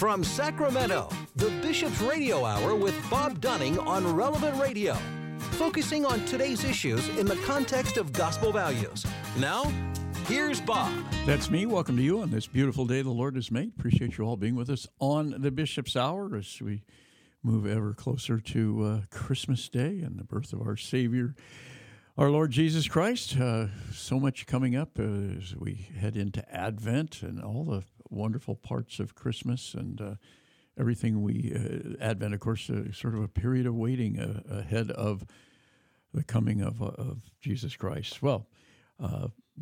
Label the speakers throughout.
Speaker 1: From Sacramento, the Bishop's Radio Hour with Bob Dunning on Relevant Radio, focusing on today's issues in the context of gospel values. Now, here's Bob.
Speaker 2: That's me. Welcome to you on this beautiful day the Lord has made. Appreciate you all being with us on the Bishop's Hour as we move ever closer to uh, Christmas Day and the birth of our Savior, our Lord Jesus Christ. Uh, so much coming up uh, as we head into Advent and all the wonderful parts of Christmas and uh, everything we uh, Advent, of course, uh, sort of a period of waiting ahead of the coming of of Jesus Christ. Well.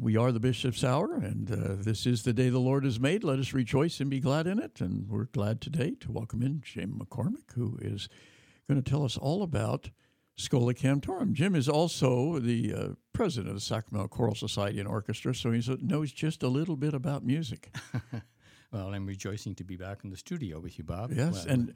Speaker 2: we are the Bishop's Hour, and this is the day the Lord has made. Let us rejoice and be glad in it. And we're glad today to welcome in Jim McCormick, who is going to tell us all about Schola Cantorum. Jim is also the uh, president of the Sacramento Choral Society and Orchestra, so he knows just a little bit about music.
Speaker 3: well, I'm rejoicing to be back in the studio with you, Bob.
Speaker 2: Yes,
Speaker 3: well,
Speaker 2: and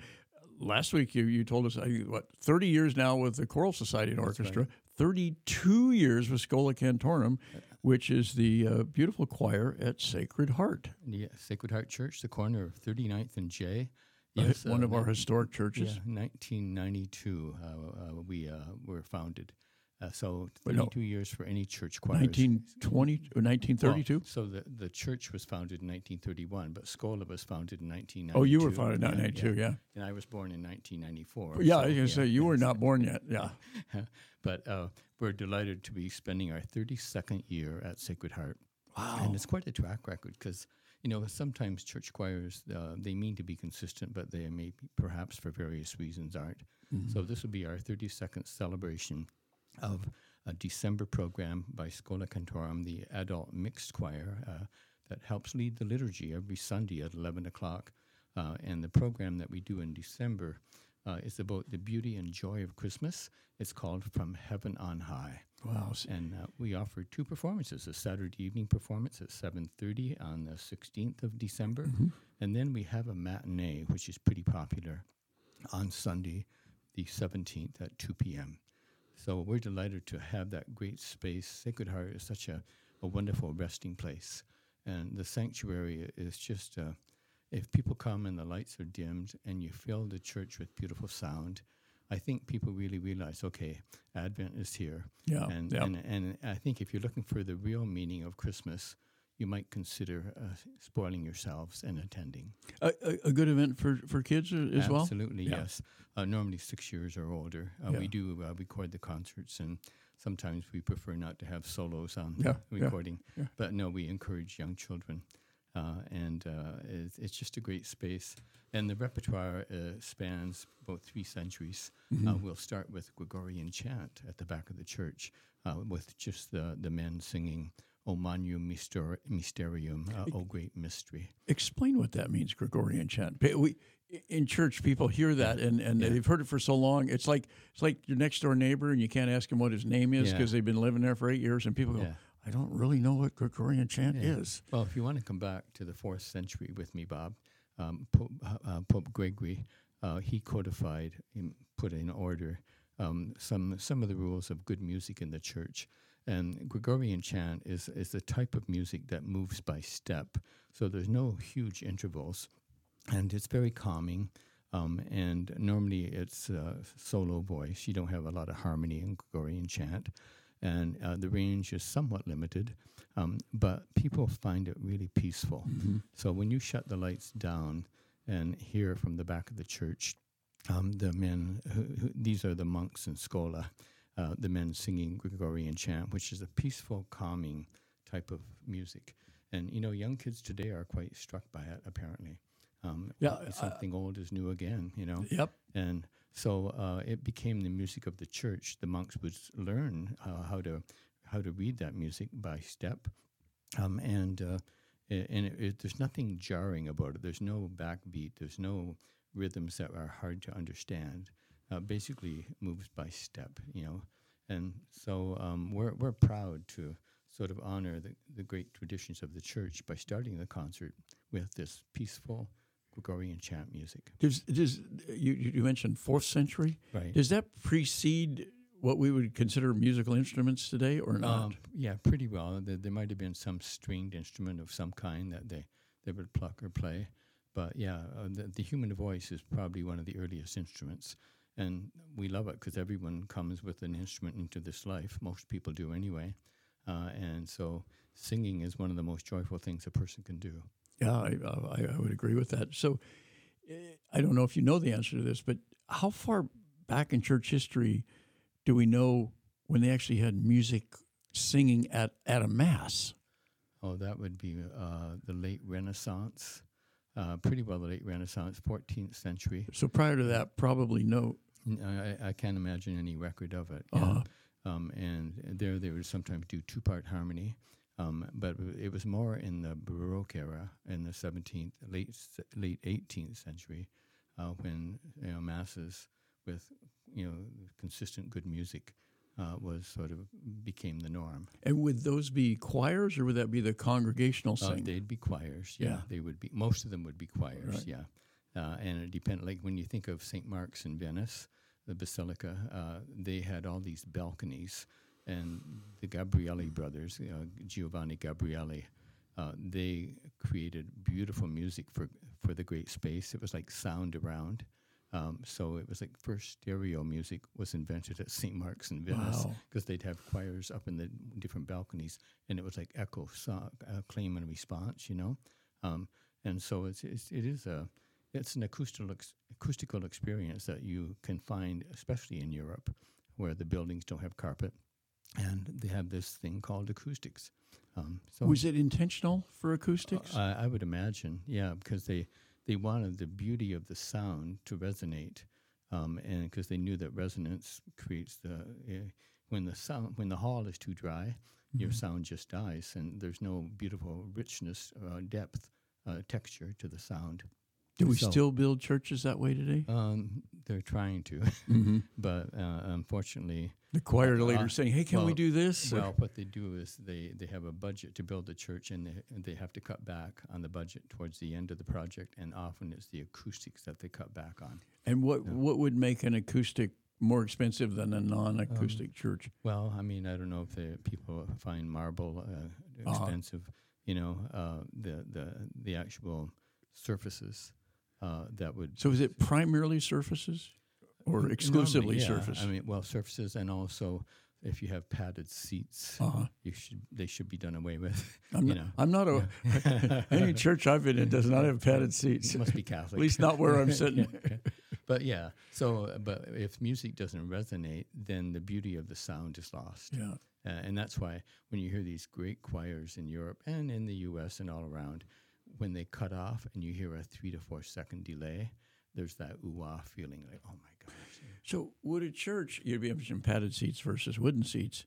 Speaker 2: last week you, you told us uh, what 30 years now with the Choral Society and Orchestra, right. 32 years with Schola Cantorum, which is the uh, beautiful choir at Sacred Heart.
Speaker 3: Yeah, Sacred Heart Church, the corner of 39th and J.
Speaker 2: Yes, one uh, of our historic churches.
Speaker 3: Yeah, 1992, uh, uh, we uh, were founded. Uh, so 32 no. years for any church choir.
Speaker 2: 1920 or 1932? Well,
Speaker 3: so the, the church was founded in 1931, but Schola was founded in 1992.
Speaker 2: Oh, you were founded in 1992, yeah. yeah.
Speaker 3: And I was born in 1994.
Speaker 2: Yeah, so, I was going to say, you were not born yet, yeah.
Speaker 3: but uh, we're delighted to be spending our 32nd year at Sacred Heart.
Speaker 2: Wow.
Speaker 3: And it's quite a track record because – you know, sometimes church choirs uh, they mean to be consistent, but they may be, perhaps for various reasons aren't. Mm-hmm. So this will be our 32nd celebration of a December program by Schola Cantorum, the adult mixed choir uh, that helps lead the liturgy every Sunday at 11 o'clock. Uh, and the program that we do in December uh, is about the beauty and joy of Christmas. It's called From Heaven on High.
Speaker 2: Wow!
Speaker 3: And uh, we offer two performances: a Saturday evening performance at seven thirty on the sixteenth of December, mm-hmm. and then we have a matinee, which is pretty popular, on Sunday, the seventeenth at two p.m. So we're delighted to have that great space. Sacred Heart is such a, a wonderful resting place, and the sanctuary is just. Uh, if people come and the lights are dimmed and you fill the church with beautiful sound, I think people really realize, okay, Advent is here.
Speaker 2: Yeah,
Speaker 3: and,
Speaker 2: yeah.
Speaker 3: and and I think if you're looking for the real meaning of Christmas, you might consider uh, spoiling yourselves and attending.
Speaker 2: A, a, a, good event for, for kids as
Speaker 3: Absolutely,
Speaker 2: well?
Speaker 3: Absolutely, yeah. yes. Uh, normally six years or older. Uh, yeah. We do uh, record the concerts, and sometimes we prefer not to have solos on
Speaker 2: yeah,
Speaker 3: recording. But no, we encourage young children. Uh, and uh, it's, it's, just a great space. And the repertoire uh, spans about three centuries. Mm-hmm. Uh, we'll start with Gregorian chant at the back of the church, uh, with just the, the men singing O Magnum Myster- Mysterium, uh, O Great Mystery.
Speaker 2: Explain what that means, Gregorian chant. We, in church, people hear that and, and yeah. they've heard it for so long. It's like it's like your next door neighbor, and you can't ask him what his name is because yeah. they've been living there for eight years, and people go, yeah. I don't really know what Gregorian chant is.
Speaker 3: Well, if you want to come back to the fourth century with me, Bob, um, Pope, uh, Pope, Gregory, uh, he codified, and put in order um, some some of the rules of good music in the church. And Gregorian chant is is the type of music that moves by step, so there's no huge intervals, and it's very calming. Um, and normally it's uh, solo voice. You don't have a lot of harmony in Gregorian chant and uh, the range is somewhat limited, um, but people find it really peaceful. Mm-hmm. So when you shut the lights down and hear from the back of the church, um, the men, who, who, these are the monks in Schola, uh, the men singing Gregorian chant, which is a peaceful, calming type of music. And you know, young kids today are quite struck by it. Apparently, um,
Speaker 2: yeah,
Speaker 3: something uh, old is new again. You know.
Speaker 2: Yep.
Speaker 3: And so uh, it became the music of the church. The monks would learn uh, how to how to read that music by step, um, and uh, and it, it, there's nothing jarring about it. There's no backbeat. There's no rhythms that are hard to understand. Uh, basically, moves by step. You know, and so um, we're we're proud to sort of honor the, the great traditions of the church by starting the concert with this peaceful Gregorian chant music.
Speaker 2: Does, does you, you mentioned fourth century?
Speaker 3: Right.
Speaker 2: Does that precede what we would consider musical instruments today, or not? Um,
Speaker 3: yeah, pretty well. There, there, might have been some stringed instrument of some kind that they, they would pluck or play, But yeah, uh, the, the human voice is probably one of the earliest instruments. And we love it because everyone comes with an instrument into this life. Most people do anyway. Uh, and so singing is one of the most joyful things a person can do.
Speaker 2: Yeah, I, I, I would agree with that. So eh, I don't know if you know the answer to this, but how far back in church history do we know when they actually had music singing at, at a mass?
Speaker 3: Oh, that would be uh, the late Renaissance. Uh, pretty well the late Renaissance, 14th century.
Speaker 2: So prior to that, probably no.
Speaker 3: I, I can't imagine any record of it.
Speaker 2: Uh-huh.
Speaker 3: Um, and there they would sometimes do two part harmony. Um, but it was more in the Baroque era, in the 17th, late late 18th century, uh, when you know, masses with you know consistent good music uh, was sort of became the norm.
Speaker 2: And would those be choirs, or would that be the congregational
Speaker 3: Uh,
Speaker 2: singing?
Speaker 3: they'd be choirs. Yeah,
Speaker 2: Yeah.
Speaker 3: they would be. Most of them would be choirs.
Speaker 2: Right.
Speaker 3: Yeah, uh, and it depended. Like when you think of St. Mark's in Venice, the basilica, uh, they had all these balconies, and the Gabrieli brothers, uh, Giovanni Gabrieli, uh, they created beautiful music for for the great space. It was like sound around. Um, so it was like first stereo music was invented at St. Mark's in Venice
Speaker 2: Wow.
Speaker 3: because they'd have choirs up in the different balconies, and it was like echo, so, uh, claim and response, you know. Um, and so it's, it's it is a it's an acoustical ex- acoustical experience that you can find, especially in Europe, where the buildings don't have carpet, and they have this thing called acoustics. Um, so
Speaker 2: Was it intentional for acoustics?
Speaker 3: I, I would imagine, yeah, because they they wanted the beauty of the sound to resonate, um, and because they knew that resonance creates the uh, when the sound when the hall is too dry, your sound just dies, and there's no beautiful richness, uh, depth, uh, texture to the sound.
Speaker 2: Do we
Speaker 3: so-
Speaker 2: still build churches that way today?
Speaker 3: Um, they're trying to, but uh, unfortunately,
Speaker 2: The choir
Speaker 3: uh,
Speaker 2: leader saying, "Hey, can we do this?"
Speaker 3: Well, what they do is they, they have a budget to build a church, and they, and they have to cut back on the budget towards the end of the project, and often it's the acoustics that they cut back on.
Speaker 2: and what what would make an acoustic more expensive than a non-acoustic
Speaker 3: Um,
Speaker 2: church?
Speaker 3: Well, I mean, I don't know if the people find marble uh,
Speaker 2: Uh-huh.
Speaker 3: expensive. You know, uh, the the the actual surfaces uh, that would
Speaker 2: So is it primarily surfaces or exclusively
Speaker 3: yeah.
Speaker 2: surface?
Speaker 3: I mean, well, surfaces, and also if you have padded seats,
Speaker 2: Uh-huh.
Speaker 3: you should they should be done away with.
Speaker 2: I'm
Speaker 3: you
Speaker 2: not,
Speaker 3: know,
Speaker 2: I'm not a any church I've been in does not have padded seats.
Speaker 3: it must be Catholic.
Speaker 2: At least not where I'm sitting.
Speaker 3: but yeah, so but if music doesn't resonate, then the beauty of the sound is lost.
Speaker 2: Yeah.
Speaker 3: Uh, and that's why when you hear these great choirs in Europe and in the U.S. and all around, when they cut off and you hear a three to four second delay, there's that ooh ah feeling like, oh my gosh.
Speaker 2: So would a church you'd be mentioning padded seats versus wooden seats,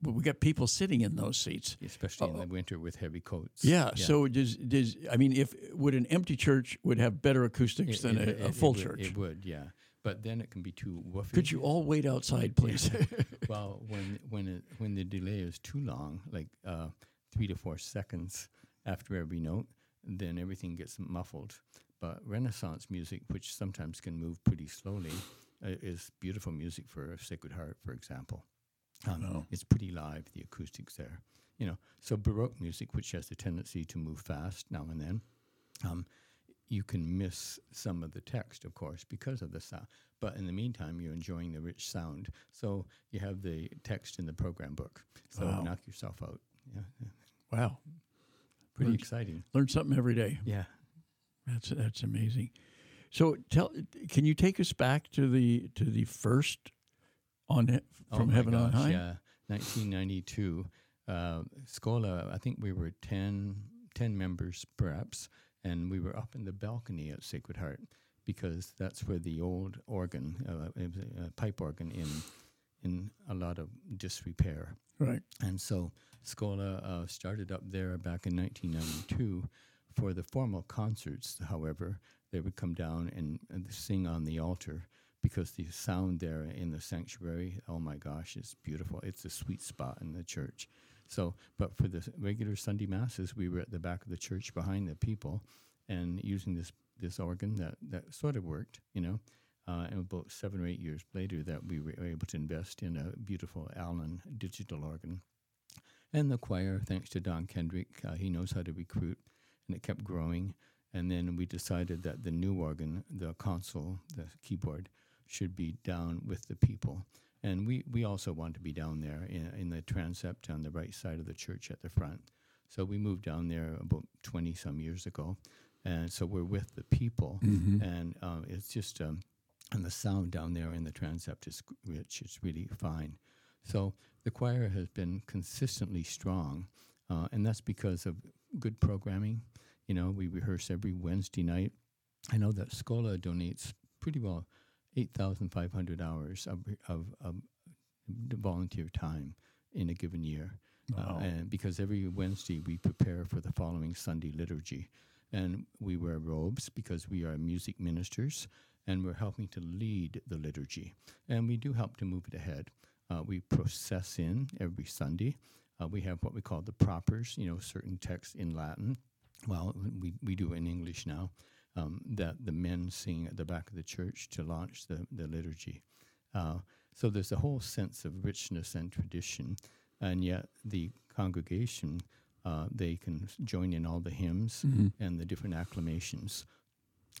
Speaker 2: but we got people sitting in those seats.
Speaker 3: Especially in the winter with heavy coats.
Speaker 2: Yeah. So does does I mean if would an empty church would have better acoustics
Speaker 3: It-
Speaker 2: than
Speaker 3: it-
Speaker 2: a,
Speaker 3: it-
Speaker 2: a
Speaker 3: it
Speaker 2: full
Speaker 3: would-
Speaker 2: church?
Speaker 3: It would, yeah. But then it can be too woofy.
Speaker 2: Could you all wait outside, please?
Speaker 3: well, when when it, when the delay is too long, like uh, three to four seconds after every note, then everything gets muffled. But Renaissance music, which sometimes can move pretty slowly, uh, is beautiful music for Sacred Heart, for example. Um,
Speaker 2: Oh.
Speaker 3: It's pretty live, the acoustics there. You know, so Baroque music, which has the tendency to move fast now and then, um, you can miss some of the text, of course, because of the sound. But in the meantime, you're enjoying the rich sound. So you have the text in the program book. So
Speaker 2: Wow.
Speaker 3: knock yourself out. Yeah, yeah.
Speaker 2: wow.
Speaker 3: Pretty
Speaker 2: Learn-
Speaker 3: exciting.
Speaker 2: Learn something every day.
Speaker 3: Yeah.
Speaker 2: That's that's amazing. So tell can you take us back to the to the first on
Speaker 3: Oh
Speaker 2: from
Speaker 3: my
Speaker 2: heaven on high?
Speaker 3: Yeah, 1992. Uh, Schola, I think we were 10, 10 members perhaps, and we were up in the balcony at Sacred Heart because that's where the old organ, uh, it was a pipe organ in in a lot of disrepair.
Speaker 2: Right.
Speaker 3: And so Schola uh, started up there back in 1992. For the formal concerts, however, they would come down and, and sing on the altar because the sound there in the sanctuary, oh my gosh, it's beautiful. It's a sweet spot in the church. So, but for the regular Sunday masses, we were at the back of the church behind the people and using this, this organ that, that sort of worked, you know. Uh, and about seven or eight years later, that we were able to invest in a beautiful Allen digital organ. And the choir, thanks to Don Kendrick, uh, he knows how to recruit, and it kept growing. and then we decided that the new organ, the console, the keyboard, should be down with the people. And we, we also want to be down there in, in the transept on the right side of the church at the front. So we moved down there about 20 some years ago. And so we're with the people. And uh, it's just, um, and the sound down there in the transept is rich. It's really fine. So the choir has been consistently strong. Uh, and that's because of good programming. You know, we rehearse every Wednesday night. I know that Schola donates pretty well 8,500 hours of, of, of volunteer time in a given year.
Speaker 2: Wow.
Speaker 3: Uh, and because every Wednesday we prepare for the following Sunday liturgy. And we wear robes because we are music ministers and we're helping to lead the liturgy. And we do help to move it ahead. Uh, we process in every Sunday. Uh, we have what we call the propers, you know, certain texts in Latin. Well, we, we do it in English now, um, that the men sing at the back of the church to launch the, the liturgy. Uh, so there's a whole sense of richness and tradition, and yet the congregation, uh, they can join in all the hymns and the different acclamations.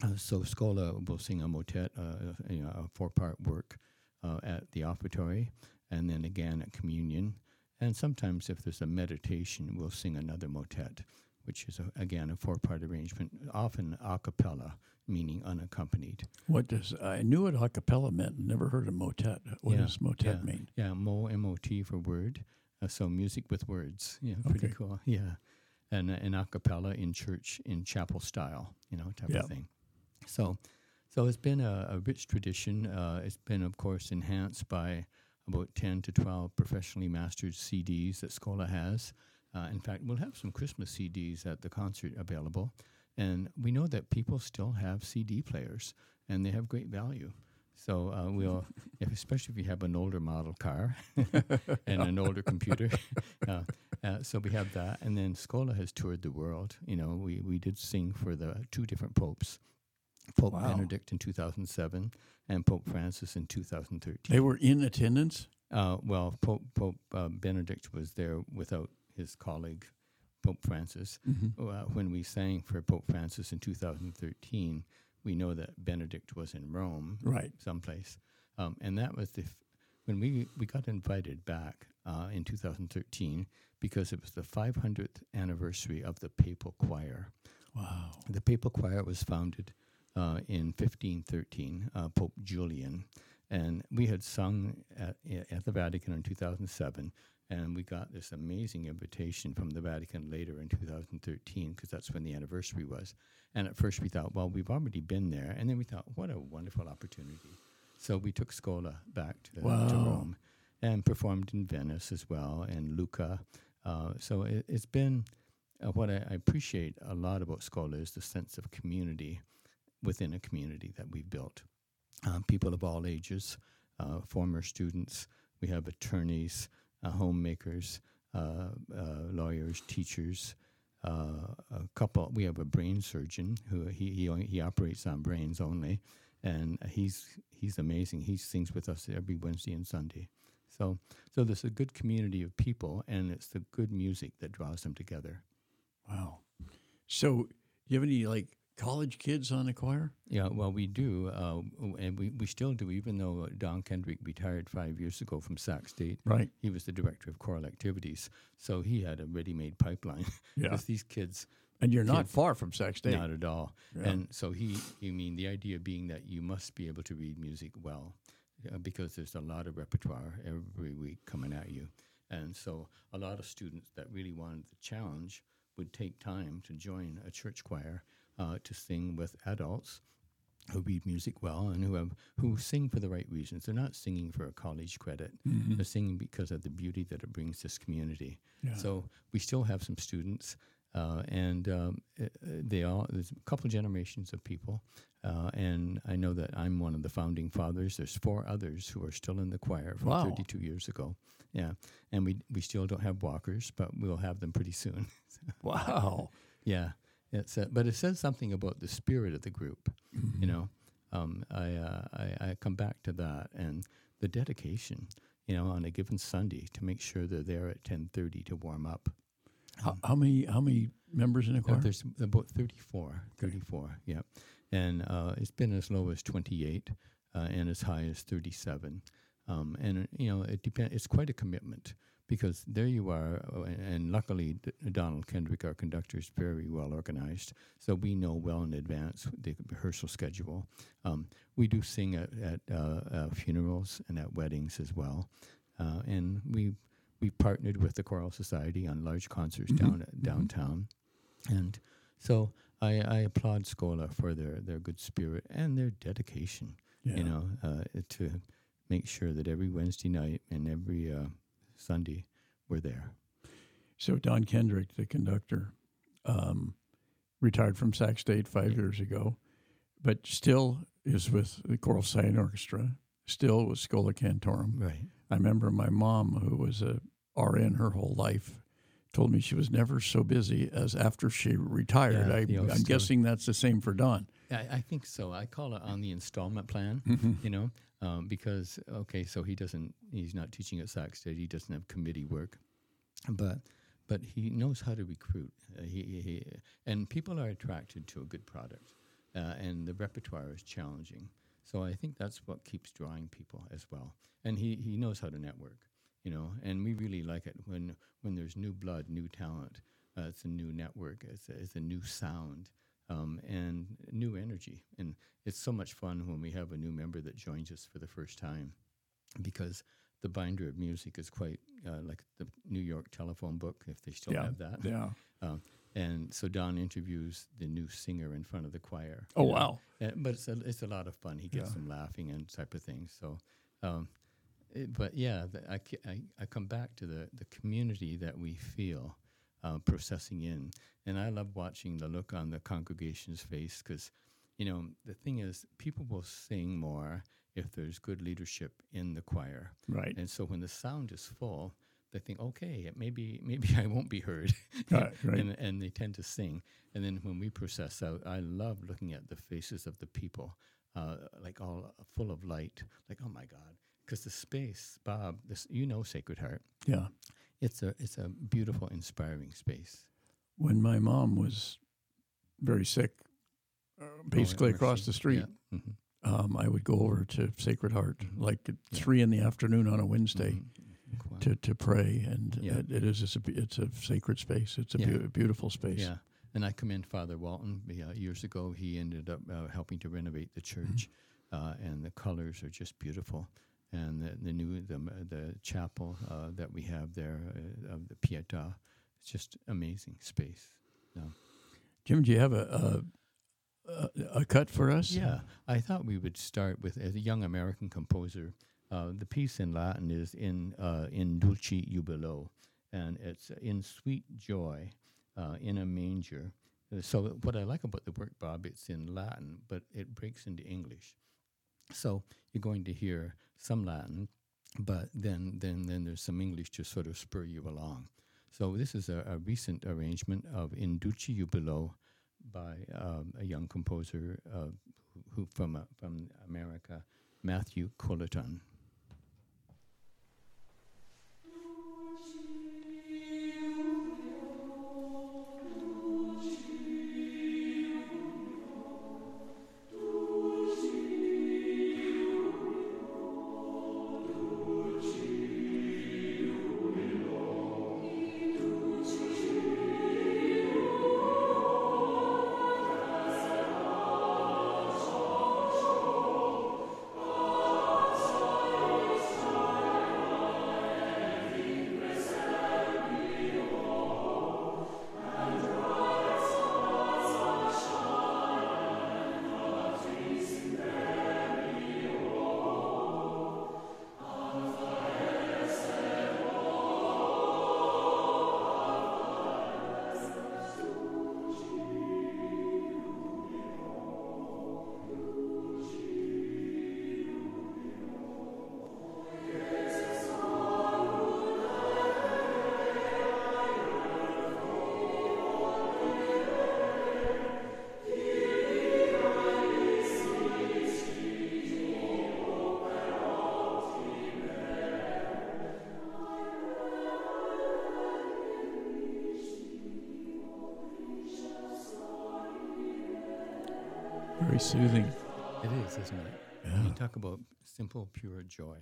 Speaker 3: Uh, so Schola will sing a motet, uh, you know, a four-part work uh, at the offertory, and then again at communion. And sometimes, if there's a meditation, we'll sing another motet, which is a, again a four-part arrangement, often a cappella, meaning unaccompanied.
Speaker 2: What does I knew what a cappella meant, never heard of motet. What
Speaker 3: Yeah,
Speaker 2: does motet
Speaker 3: yeah.
Speaker 2: mean?
Speaker 3: Yeah, mo m o t for word. Uh, so music with words. Yeah, pretty cool. Yeah, and uh, an a cappella in church in chapel style, you know, type
Speaker 2: Yeah.
Speaker 3: of thing. So, so it's been a, a rich tradition. Uh, it's been, of course, enhanced by about ten to twelve professionally mastered CDs that Schola has. Uh, in fact, we'll have some Christmas CDs at the concert available, and we know that people still have CD players, and they have great value. So uh, we'll, if, especially if you have an older model car and an older computer. uh, uh, so we have that, and then Schola has toured the world. You know, we we did sing for the two different popes, Pope
Speaker 2: Wow.
Speaker 3: Benedict in 2007 and Pope Francis in 2013.
Speaker 2: They were in attendance.
Speaker 3: Uh, well, Pope Pope uh, Benedict was there without his colleague Pope Francis. Uh, when we sang for Pope Francis in 2013, we know that Benedict was in Rome,
Speaker 2: Right.
Speaker 3: someplace, um, and that was the f- when we we got invited back uh, in 2013 because it was the 500th anniversary of the Papal Choir.
Speaker 2: Wow.
Speaker 3: The Papal Choir was founded uh, in 1513, uh, Pope Julian, and we had sung at, at the Vatican in 2007, and we got this amazing invitation from the Vatican later in 2013 because that's when the anniversary was. And at first we thought, well, we've already been there, and then we thought, what a wonderful opportunity. So we took Schola back to, to Rome and performed in Venice as well and Lucca. Uh, so it, it's been uh, what I, I appreciate a lot about Schola is the sense of community within a community that we've built. Uh, people of all ages, uh, former students, we have attorneys, uh, homemakers, uh, uh, lawyers, teachers. A couple. We have a brain surgeon who he he, he operates on brains only, and he's he's amazing. He sings with us every Wednesday and Sunday. So so there's a good community of people, and it's the good music that draws them together.
Speaker 2: Wow. So, do you have any like college kids on the choir?
Speaker 3: Yeah, well, we do, uh, and we, we still do, even though Don Kendrick retired five years ago from Sac State.
Speaker 2: Right.
Speaker 3: He was the director of choral activities, so he had a ready-made pipeline.
Speaker 2: Yeah.
Speaker 3: These kids,
Speaker 2: And you're not
Speaker 3: Kids.
Speaker 2: far from Sac State.
Speaker 3: not at all.
Speaker 2: Yeah.
Speaker 3: And so he, you mean the idea being that you must be able to read music well, uh, because there's a lot of repertoire every week coming at you. And so a lot of students that really wanted the challenge would take time to join a church choir uh, to sing with adults who read music well and who have who sing for the right reasons. They're not singing for a college credit. They're singing because of the beauty that it brings this community.
Speaker 2: Yeah.
Speaker 3: So we still have some students, uh, and um, uh, they all there's a couple generations of people, uh, and I know that I'm one of the founding fathers. There's four others who are still in the choir from
Speaker 2: Wow.
Speaker 3: 32 years ago. Yeah, and we we still don't have walkers, but we'll have them pretty soon.
Speaker 2: Wow.
Speaker 3: Yeah, it's uh, but it says something about the spirit of the group.
Speaker 2: Mm-hmm.
Speaker 3: You know, um, I, uh, I I come back to that and the dedication. You know, on a given Sunday to make sure they're there at ten thirty to warm up.
Speaker 2: How, how many how many members in the
Speaker 3: Uh,
Speaker 2: choir?
Speaker 3: there's about 34. 34, yeah. And uh, it's been as low as 28 uh, and as high as 37. Um, and, uh, you know, it depends. It's quite a commitment because there you are. uh, And luckily, Donald Kendrick, our conductor, is very well organized. So we know well in advance the rehearsal schedule. Um, we do sing at, at uh, uh, funerals and at weddings as well. Uh, and we we partnered with the Choral Society on large concerts
Speaker 2: Mhm,
Speaker 3: down
Speaker 2: mhm.
Speaker 3: downtown, and so I, I applaud Schola for their, their good spirit and their dedication.
Speaker 2: yeah.
Speaker 3: You know, uh, to make sure that every Wednesday night and every uh, Sunday we're there.
Speaker 2: So Don Kendrick, the conductor, um, retired from Sac State five years ago, but still is with the Choral Society Orchestra, still with Schola Cantorum.
Speaker 3: Right.
Speaker 2: I remember my mom, who was a RN her whole life, told me she was never so busy as after she retired.
Speaker 3: Yeah,
Speaker 2: I, I'm
Speaker 3: still-
Speaker 2: guessing that's the same for Don.
Speaker 3: I, I think so. I call it on the installment plan.
Speaker 2: Mm-hmm.
Speaker 3: you know, um, because okay, so he doesn't, he's not teaching at Sac State. He doesn't have committee work, but but he knows how to recruit. Uh, he, he and people are attracted to a good product, uh, and the repertoire is challenging. So I think that's what keeps drawing people as well. And he, he knows how to network, you know. And we really like it when when there's new blood, new talent. Uh, it's a new network. It's a, it's a new sound um, and new energy. And it's so much fun when we have a new member that joins us for the first time, because the binder of music is quite uh, like the New York telephone book, if they still
Speaker 2: Yeah.
Speaker 3: have that.
Speaker 2: Yeah.
Speaker 3: Um, and so Don interviews the new singer in front of the choir.
Speaker 2: Oh, wow.
Speaker 3: Uh, but it's a, it's a lot of fun. He gets
Speaker 2: Yeah.
Speaker 3: them laughing and type of things. So, um, it, but yeah, the, I, I, I come back to the, the community that we feel uh, processing in. And I love watching the look on the congregation's face because, you know, the thing is, people will sing more if there's good leadership in the choir.
Speaker 2: Right.
Speaker 3: And so when the sound is full, they think, okay, maybe maybe I won't be heard,
Speaker 2: Right, right.
Speaker 3: and and they tend to sing. And then when we process out, I love looking at the faces of the people, uh, like all full of light, like oh my God, because the space, Bob, this you know, Sacred Heart,
Speaker 2: Yeah.
Speaker 3: it's a it's a beautiful, inspiring space.
Speaker 2: When my mom was very sick, uh, basically
Speaker 3: Oh,
Speaker 2: across the street,
Speaker 3: Yeah. Mhm.
Speaker 2: um, I would go over to Sacred Heart
Speaker 3: Mhm.
Speaker 2: like at
Speaker 3: Yeah.
Speaker 2: three in the afternoon on a Wednesday
Speaker 3: Mhm. Wow.
Speaker 2: to, to pray, and
Speaker 3: Yeah.
Speaker 2: it, it is it's a, it's a sacred space. It's a beau- beautiful space.
Speaker 3: Yeah, and I commend Father Walton. Years ago, he ended up uh, helping to renovate the church, uh, and the colors are just beautiful. And the, the new the the chapel uh, that we have there uh, of the Pietà, it's just amazing space.
Speaker 2: Jim, do you have a a, a, cut for us?
Speaker 3: Yeah, I thought we would start with as a young American composer. Uh, the piece in Latin is in uh, in dulci jubilo, and it's in sweet joy, uh, in a manger. So what I like about the work, Bob, it's in Latin, but it breaks into English. So you're going to hear some Latin, but then then then there's some English to sort of spur you along. So this is a, a recent arrangement of In Dulci Jubilo by um, a young composer uh, who, who from uh, from America, Matthew
Speaker 2: Culloton. Soothing.
Speaker 3: It is, isn't it?
Speaker 2: Yeah.
Speaker 3: You talk about simple, pure joy.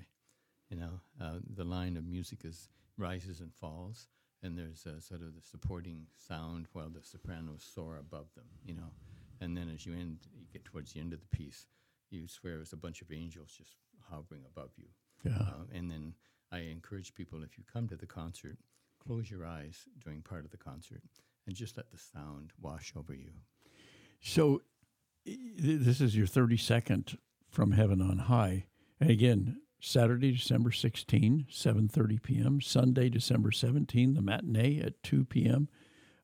Speaker 3: You know, uh, the line of music is rises and falls, and there's a sort of the supporting sound while the sopranos soar above them. You know, and then as you end, you get towards the end of the piece, you swear it's a bunch of angels just hovering above you.
Speaker 2: Yeah.
Speaker 3: Uh, and then I encourage people if you come to the concert, close your eyes during part of the concert and just let the sound wash over you.
Speaker 2: So this is your 32nd from Heaven on High. And again, Saturday, December 16, 7.30 p.m. Sunday, December 17, the matinee at 2 p.m.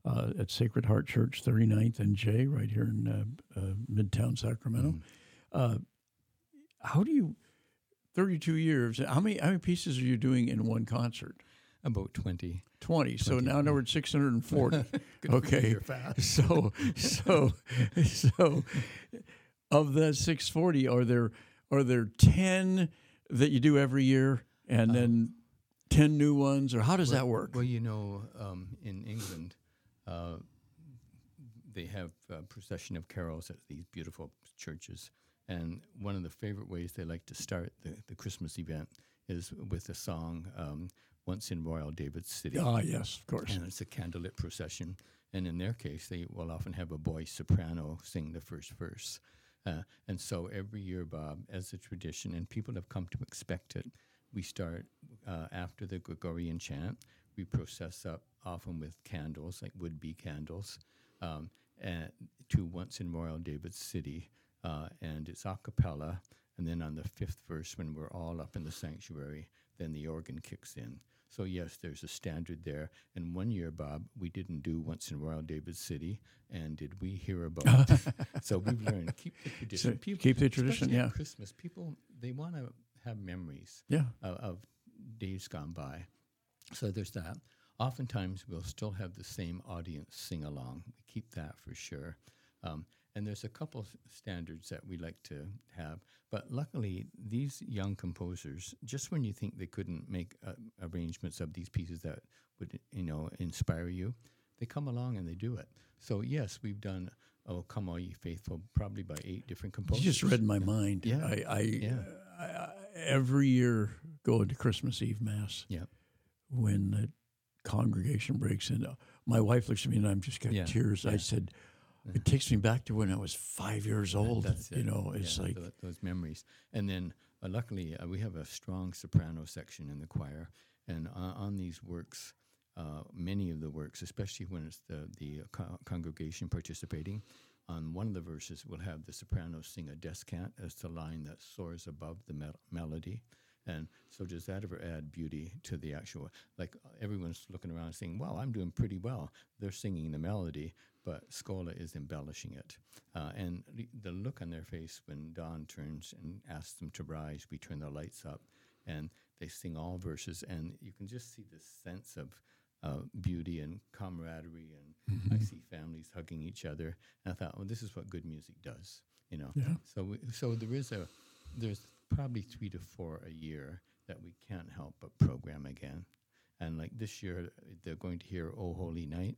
Speaker 2: Uh, at Sacred Heart Church, 39th and J, right here in uh, uh, Midtown Sacramento. Uh, how do you, 32 years, how many, how many pieces are you doing in one concert?
Speaker 3: About 20.
Speaker 2: 20. So
Speaker 3: 20,
Speaker 2: now now we're at 640.
Speaker 3: Good for you,
Speaker 2: okay. So so so of the 640 are there are there 10 that you do every year and then 10 new ones or how does that work?
Speaker 3: Well, you know, um, in England, uh, they have a procession of carols at these beautiful churches. And one of the favorite ways they like to start the, the Christmas event is with a song, um, Once in Royal David City.
Speaker 2: Ah, yes, of course.
Speaker 3: And it's a candlelit procession. And in their case, they will often have a boy soprano sing the first verse. Uh, and so every year, Bob, as a tradition, and people have come to expect it, we start uh, after the Gregorian chant. We process up, often with candles, like would be candles, um, and to Once in Royal David's City. Uh, and it's a cappella. And then on the fifth verse, when we're all up in the sanctuary, then the organ kicks in. So yes, there's a standard there. And one year, Bob, we didn't do once in Royal David City, and did we hear about? it? so we've learned keep the tradition.
Speaker 2: So keep the tradition, yeah.
Speaker 3: Christmas, people they want to have memories
Speaker 2: Yeah.
Speaker 3: of, of days gone by. So there's that. Oftentimes, we'll still have the same audience sing along. We keep that for sure. Um, and there's a couple standards that we like to have. But luckily, these young composers, just when you think they couldn't make uh, arrangements of these pieces that would, you know, inspire you, they come along and they do it. So yes, we've done "Oh Come All Ye Faithful" probably by eight different composers.
Speaker 2: You just read my mind.
Speaker 3: Yeah.
Speaker 2: I, I,
Speaker 3: Yeah.
Speaker 2: I, I every year going to Christmas Eve Mass
Speaker 3: Yeah.
Speaker 2: when the congregation breaks in. My wife looks at me and I'm just got
Speaker 3: Yeah,
Speaker 2: tears. I said, it takes me back to when I was five years old.
Speaker 3: That's
Speaker 2: you
Speaker 3: it.
Speaker 2: know, it's
Speaker 3: Yeah,
Speaker 2: like,
Speaker 3: tho- those memories. And then, uh, luckily, uh, we have a strong soprano section in the choir, and uh, on these works, uh, many of the works, especially when it's the the co- congregation participating, on one of the verses, we'll have the soprano sing a descant as the line that soars above the mel- melody. And so, does that ever add beauty to the actual? Like everyone's looking around saying, "Wow, I'm doing pretty well." They're singing the melody, but Schola is embellishing it. Uh, and the, the look on their face when Don turns and asks them to rise, we turn the lights up, and they sing all verses, and you can just see this sense of uh, beauty and camaraderie, and I see families hugging each other. And I thought, well, this is what good music does, you know.
Speaker 2: Yeah.
Speaker 3: So, we, so there is a, there's probably three to four a year that we can't help but program again. And like this year, they're going to hear "Oh Holy Night,"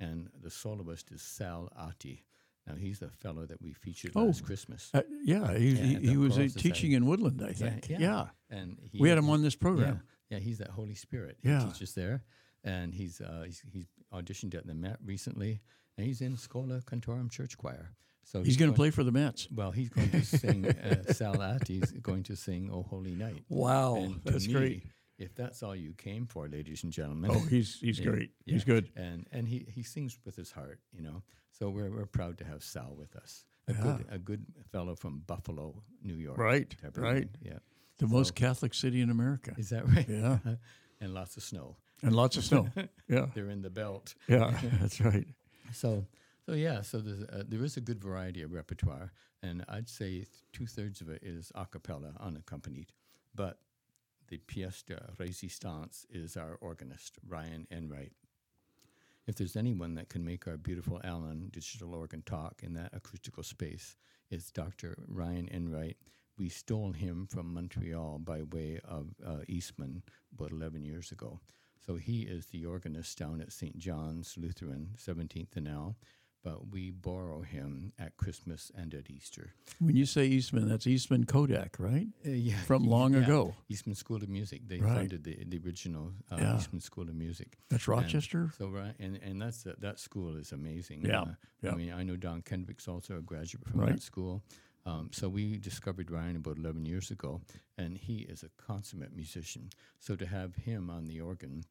Speaker 3: and the soloist is Sal Ati. Now he's the fellow that we featured
Speaker 2: Oh.
Speaker 3: last Christmas.
Speaker 2: uh, yeah, he,
Speaker 3: Yeah,
Speaker 2: he, he was uh, teaching in Woodland, I think.
Speaker 3: yeah.
Speaker 2: Yeah.
Speaker 3: and he,
Speaker 2: We had him on this program.
Speaker 3: Yeah, yeah, he's that Holy Spirit.
Speaker 2: Yeah.
Speaker 3: He teaches there, and he's uh, he's, he's auditioned at the Met recently, and he's in Schola Cantorum Church Choir. So
Speaker 2: He's going to play for the Mets.
Speaker 3: Well, he's going to sing. Uh, Sal Ati's going to sing "Oh Holy Night."
Speaker 2: Wow,
Speaker 3: And
Speaker 2: that's
Speaker 3: me,
Speaker 2: great.
Speaker 3: If that's all you came for, ladies and gentlemen.
Speaker 2: Oh, he's he's
Speaker 3: Yeah,
Speaker 2: great. He's good.
Speaker 3: and and he, he sings with his heart, you know. So we're we're proud to have Sal with us, a
Speaker 2: Yeah.
Speaker 3: good a good fellow from Buffalo, New York.
Speaker 2: Right, right.
Speaker 3: Yeah,
Speaker 2: The most Catholic city in America.
Speaker 3: is that right?
Speaker 2: Yeah.
Speaker 3: and lots of snow.
Speaker 2: And lots of snow. Yeah.
Speaker 3: They're in the belt.
Speaker 2: Yeah, that's right.
Speaker 3: So so yeah, so there's a, there is a good variety of repertoire, and I'd say two thirds of it is a cappella, unaccompanied, but the pièce de résistance is our organist Ryan Enright. If there's anyone that can make our beautiful Allen digital organ talk in that acoustical space, it's Dr. Ryan Enright. We stole him from Montreal by way of uh, Eastman about 11 years ago. So he is the organist down at St. John's Lutheran, 17th and L. but we borrow him at Christmas and at Easter.
Speaker 2: When you say Eastman, that's Eastman Kodak, right?
Speaker 3: Uh, yeah,
Speaker 2: From long
Speaker 3: yeah.
Speaker 2: ago.
Speaker 3: Eastman School of Music. They
Speaker 2: Right.
Speaker 3: funded the, the original uh,
Speaker 2: Yeah.
Speaker 3: Eastman School of Music.
Speaker 2: That's
Speaker 3: And
Speaker 2: Rochester.
Speaker 3: so right, and and that's that that school is amazing.
Speaker 2: Yeah,
Speaker 3: Uh,
Speaker 2: yeah.
Speaker 3: I mean, I know Don Kendrick's also a graduate from
Speaker 2: Right.
Speaker 3: that school. Um, so we discovered Ryan about 11 years ago, and he is a consummate musician. So to have him on the organ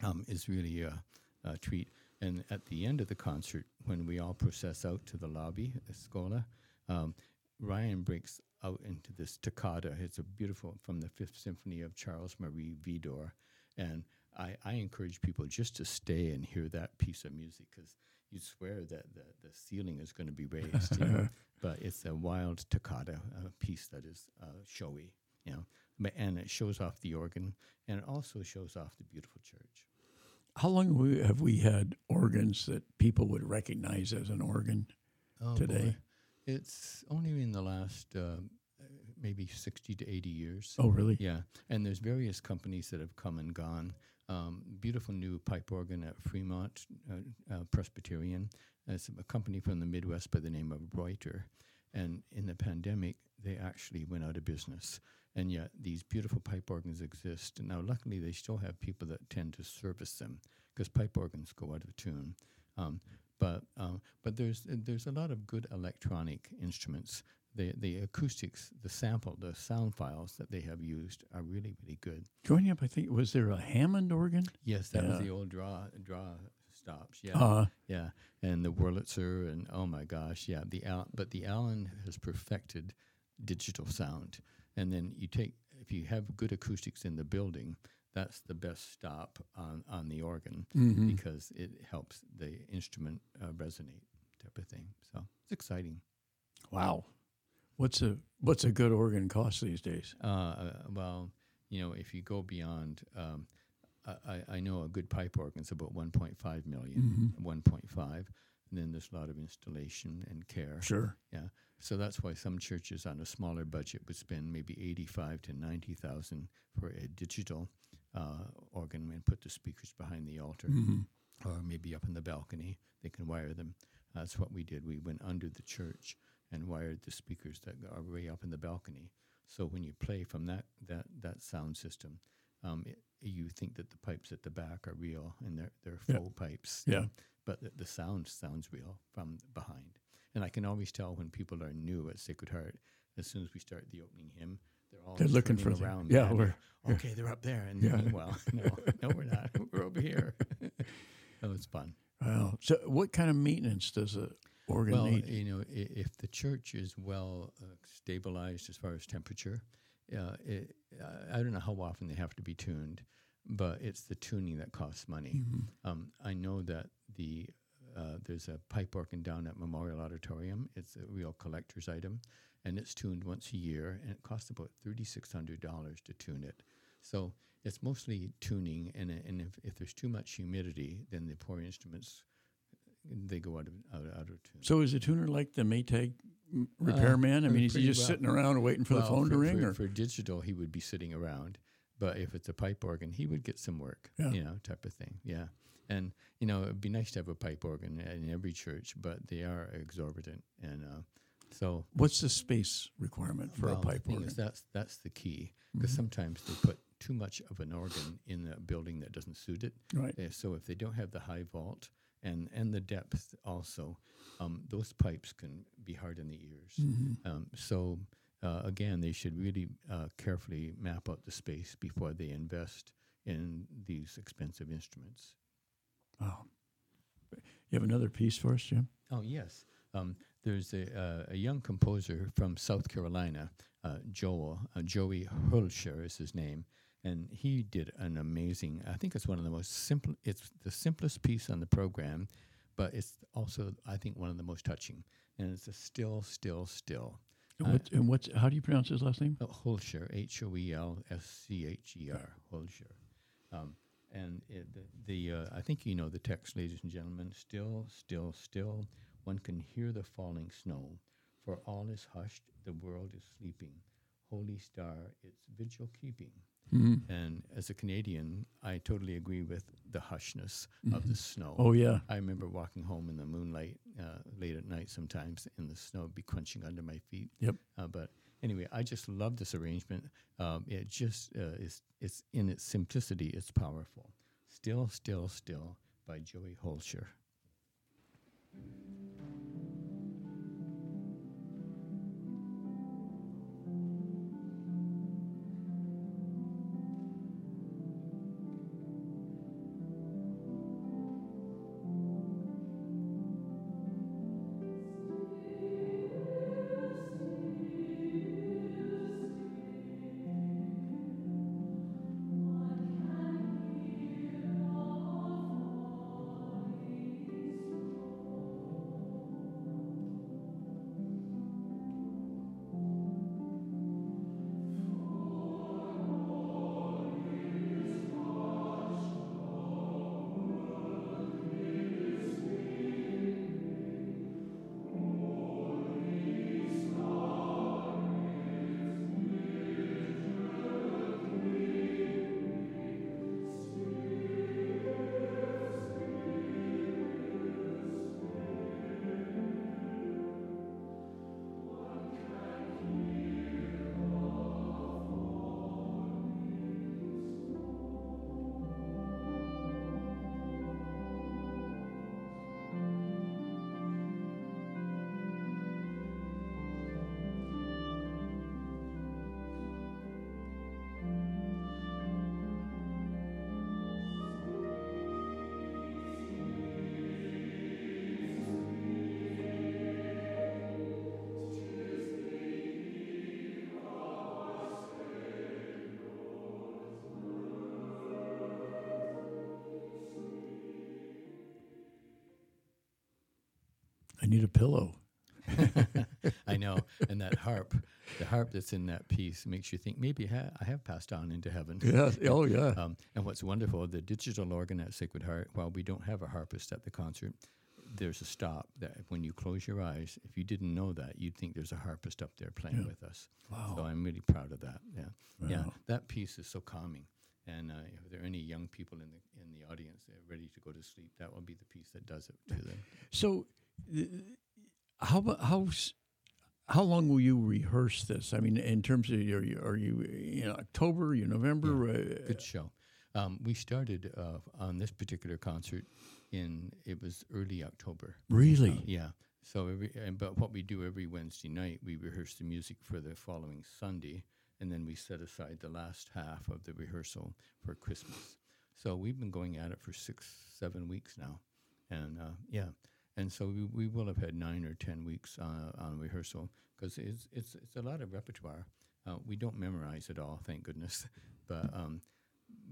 Speaker 3: um, is really a, a treat. And at the end of the concert, when we all process out to the lobby at Schola, um, Ryan breaks out into this toccata. It's a beautiful from the Fifth Symphony of Charles Marie Widor, and I, I encourage people just to stay and hear that piece of music because you swear that the, the ceiling is going to be raised. you know. But it's a wild toccata, a piece that is uh, showy, you know. But, and it shows off the organ, and it also shows off the beautiful church.
Speaker 2: How long we, have we had organs that people would recognize as an organ?
Speaker 3: Oh,
Speaker 2: Today?
Speaker 3: boy. It's only in the last uh, maybe 60 to 80 years.
Speaker 2: Oh, really?
Speaker 3: Yeah, and there's various companies that have come and gone. Um, beautiful new pipe organ at Fremont uh, uh, Presbyterian. It's a company from the Midwest by the name of Reuter. And in the pandemic, they actually went out of business. And yet, these beautiful pipe organs exist. And now, luckily, they still have people that tend to service them because pipe organs go out of tune. Um, but um, but there's there's a lot of good electronic instruments. The the acoustics, the sample, the sound files that they have used are really really good.
Speaker 2: Growing up, I think was there a Hammond organ?
Speaker 3: Yes, that was the old draw draw stops. Yeah,
Speaker 2: Uh,
Speaker 3: yeah, and the Wurlitzer, and oh my gosh, yeah, the Al- but the Allen has perfected digital sound. And then you take if you have good acoustics in the building, that's the best stop on on the organ
Speaker 2: mhm.
Speaker 3: because it helps the instrument uh, resonate, type of thing. So it's exciting.
Speaker 2: Wow. What's a what's a good organ cost these days?
Speaker 3: Uh, uh, well, you know, if you go beyond, um, I, I- know a good pipe organ is about 1.5 million,
Speaker 2: Mhm.
Speaker 3: 1.5, and then there's a lot of installation and care.
Speaker 2: Sure.
Speaker 3: Yeah, so that's why some churches on a smaller budget would spend maybe 85 to 90,000 for a digital uh, organ and put the speakers behind the altar,
Speaker 2: Mhm.
Speaker 3: or maybe up in the balcony. They can wire them. That's what we did. We went under the church and wired the speakers that are way up in the balcony. So when you play from that that that sound system, um, it, you think that the pipes at the back are real and they're they're
Speaker 2: Yeah.
Speaker 3: faux pipes.
Speaker 2: Yeah.
Speaker 3: But the, the sound sounds real from behind. And I can always tell when people are new at Sacred Heart. As soon as we start the opening hymn, they're all
Speaker 2: They're looking for the-
Speaker 3: around.
Speaker 2: yeah, we're- yeah.
Speaker 3: okay, they're up there, and
Speaker 2: Yeah.
Speaker 3: meanwhile, no, no, we're not. We're over here. that was fun.
Speaker 2: Wow. So, what kind of maintenance does a organ
Speaker 3: Well,
Speaker 2: need?
Speaker 3: you know, if the church is well uh, stabilized as far as temperature, uh, it, I don't know how often they have to be tuned, but it's the tuning that costs money.
Speaker 2: Mhm.
Speaker 3: Um, I know that the uh, there's a pipe organ down at Memorial Auditorium. It's a real collector's item, and it's tuned once a year, and it costs about thirty six hundred dollars to tune it. So it's mostly tuning, and and if, if there's too much humidity, then the poor instruments they go out of out, out of tune.
Speaker 2: So, is a tuner like the Maytag m- repairman? I
Speaker 3: uh,
Speaker 2: mean, is he just
Speaker 3: well.
Speaker 2: sitting around waiting for the
Speaker 3: Well,
Speaker 2: phone to ring?
Speaker 3: for,
Speaker 2: or
Speaker 3: for digital, he would be sitting around. But if it's a pipe organ, he would get some work,
Speaker 2: Yeah.
Speaker 3: you know, type of thing. Yeah. And, you know, it'd be nice to have a pipe organ in every church, but they are exorbitant. And uh, so
Speaker 2: what's the space requirement for
Speaker 3: well,
Speaker 2: a pipe organ?
Speaker 3: that's, that's the key. Because
Speaker 2: Mhm.
Speaker 3: sometimes they put too much of an organ in a building that doesn't suit it.
Speaker 2: Right.
Speaker 3: Uh, so if they don't have the high vault and, and the depth also, um, those pipes can be hard in the ears.
Speaker 2: Mhm.
Speaker 3: Um, so uh, again, they should really uh, carefully map out the space before they invest in these expensive instruments.
Speaker 2: Wow. You have another piece for us, Jim?
Speaker 3: Oh yes, um, there's a, uh, a young composer from South Carolina, uh, Joel uh, Joey Hoelscher is his name, and he did an amazing. I think it's one of the most simple. It's the simplest piece on the program, but it's also I think one of the most touching. And it's a still, still, still.
Speaker 2: And,
Speaker 3: Uh,
Speaker 2: what, and what's how do you pronounce his last name?
Speaker 3: Uh, Hoelscher, H O E L S C H E R, Hoelscher. Um, and it, the, the uh, I think you know the text, ladies and gentlemen. Still, still, still, one can hear the falling snow, for all is hushed, the world is sleeping. Holy star, its vigil keeping. And as a Canadian, I totally agree with the hushness of the snow.
Speaker 2: Oh yeah.
Speaker 3: I remember walking home in the moonlight uh, late at night sometimes, and the snow would be crunching under my feet.
Speaker 2: Yep.
Speaker 3: Uh, but anyway, I just love this arrangement. Um, it just uh, is. It's in its simplicity. It's powerful. Still, still, still by Joey Hoelscher.
Speaker 2: I need a pillow.
Speaker 3: I know, and that harp, the harp that's in that piece, makes you think maybe ha- I have passed on into heaven.
Speaker 2: Yeah. Oh yeah.
Speaker 3: Um, and what's wonderful, the digital organ at Sacred Heart, while we don't have a harpist at the concert, there's a stop that when you close your eyes, if you didn't know that, you'd think there's a harpist up there playing
Speaker 2: Yeah.
Speaker 3: with us.
Speaker 2: Wow.
Speaker 3: So I'm really proud of that. Yeah. Yeah. That piece is so calming. And uh, if there are any young people in the in the audience that are ready to go to sleep, that will be the piece that does it to them.
Speaker 2: So, how how how long will you rehearse this? I mean, in terms of your, are you in October, you November? Uh,
Speaker 3: Good show. Um, we started uh, on this particular concert in it was early October.
Speaker 2: really?
Speaker 3: Yeah. So every and, but what we do every Wednesday night, we rehearse the music for the following Sunday, and then we set aside the last half of the rehearsal for Christmas. So we've been going at it for six, seven weeks now, and uh, yeah, and so we, we will have had nine or ten weeks uh, on rehearsal because it's it's it's a lot of repertoire. Uh, we don't memorize it all, thank goodness, but um,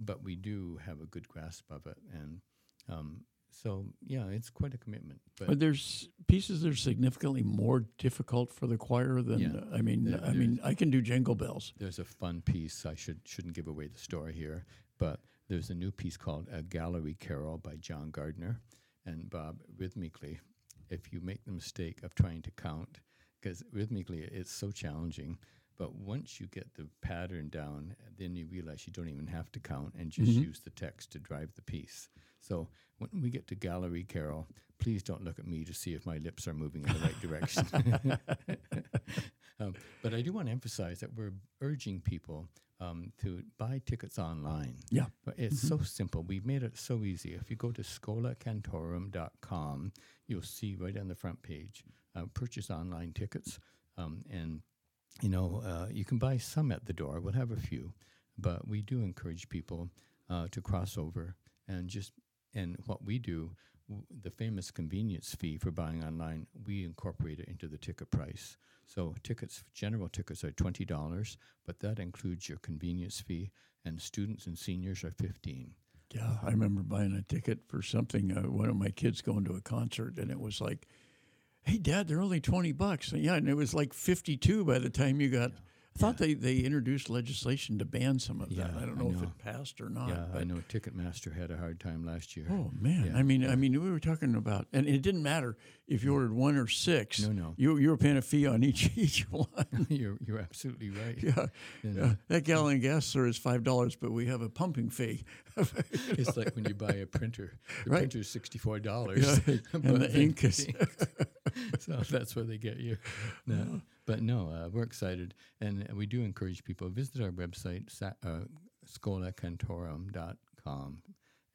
Speaker 3: but we do have a good grasp of it, and um, so yeah, it's quite a commitment. But
Speaker 2: But there's pieces that are significantly more difficult for the choir than
Speaker 3: Yeah.
Speaker 2: I mean.
Speaker 3: There-
Speaker 2: I mean, I can do Jingle Bells.
Speaker 3: there's a fun piece. I should shouldn't give away the story here, but there's a new piece called "A Gallery Carol" by John Gardner, and Bob. Rhythmically, if you make the mistake of trying to count, because rhythmically it's so challenging, but once you get the pattern down, then you realize you don't even have to count and just use the text to drive the piece. So when we get to Gallery Carol, please don't look at me to see if my lips are moving in the right direction. Um, but I do want to emphasize that we're urging people um, to buy tickets online.
Speaker 2: Yeah.
Speaker 3: But it's so simple. We've made it so easy. If you go to scholacantorum.com, you'll see right on the front page uh, purchase online tickets. Um, and, you know, uh, you can buy some at the door. We'll have a few. But we do encourage people uh, to cross over and just, and what we do, w- the famous convenience fee for buying online, we incorporate it into the ticket price. So tickets, general tickets are twenty dollars, but that includes your convenience fee, and students and seniors are fifteen.
Speaker 2: Yeah, I remember buying a ticket for something. Uh, one of my kids going to a concert, and it was like, "Hey, Dad, they're only twenty bucks." And yeah, and it was like fifty-two by the time you got I thought they, they introduced legislation to ban some of that. I don't
Speaker 3: I
Speaker 2: know, if it passed or not.
Speaker 3: yeah, I know Ticketmaster had a hard time last year.
Speaker 2: Oh man! I mean, I mean, we were talking about, and it didn't matter if you mm. ordered one or six.
Speaker 3: No, no.
Speaker 2: You you were paying a fee on each each one.
Speaker 3: you're you're absolutely right.
Speaker 2: yeah,
Speaker 3: You know,
Speaker 2: That gallon of gas, sir, is five dollars, but we have a pumping fee.
Speaker 3: It's like when you buy a printer. The
Speaker 2: Right.
Speaker 3: printer's sixty four dollars,
Speaker 2: Yeah, and the ink is-
Speaker 3: so that's where they get you. No, but no, uh, we're excited, and we do encourage people to visit our website, uh, scholacantorum.com,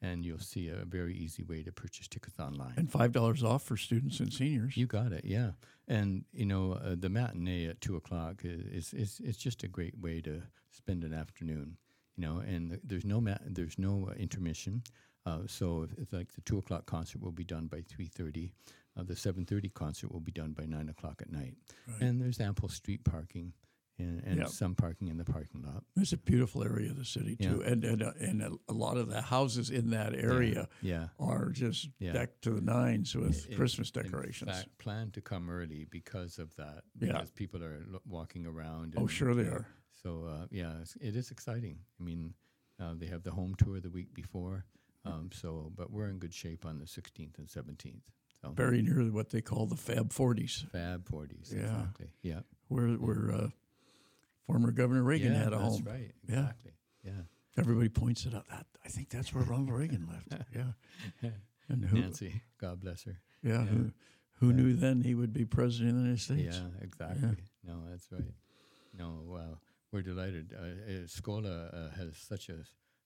Speaker 3: and you'll see a very easy way to purchase tickets online.
Speaker 2: and five dollars off for students and seniors.
Speaker 3: You got it, yeah. And you know, uh, the matinee at two o'clock is, is is just a great way to spend an afternoon. You know, and there's no ma- there's no uh, intermission. Uh, so if, if like the two o'clock concert will be done by three thirty, uh, the seven thirty concert will be done by nine o'clock at night. And there's ample street parking and, and
Speaker 2: Yep.
Speaker 3: some parking in the parking lot.
Speaker 2: It's a beautiful area of the city too, and and uh, and a, lot of the houses in that area
Speaker 3: Yeah.
Speaker 2: are just
Speaker 3: Yeah.
Speaker 2: decked to the nines with
Speaker 3: In-
Speaker 2: Christmas
Speaker 3: in
Speaker 2: decorations.
Speaker 3: fact, plan to come early because of that.
Speaker 2: Yeah.
Speaker 3: Because people are lo- walking around.
Speaker 2: oh, sure they are.
Speaker 3: So uh, yeah, it is exciting. I mean, uh, they have the home tour the week before. Um, so, but we're in good shape on the 16th and 17th. So
Speaker 2: Very near what they call the Fab Forties,
Speaker 3: Fab 40s.
Speaker 2: Yeah.
Speaker 3: Exactly. Yeah.
Speaker 2: where where uh, former Governor Reagan
Speaker 3: yeah,
Speaker 2: had a
Speaker 3: that's
Speaker 2: home.
Speaker 3: right.
Speaker 2: Yeah.
Speaker 3: Exactly. Yeah.
Speaker 2: Everybody points it out. That I think that's where Ronald Reagan lived. Yeah, and who?
Speaker 3: Nancy, God bless her.
Speaker 2: Yeah,
Speaker 3: Yeah.
Speaker 2: who, who knew then he would be president of the United States?
Speaker 3: Yeah, exactly. No, that's right. No, wow. We're delighted. Uh, uh, Schola uh, has such a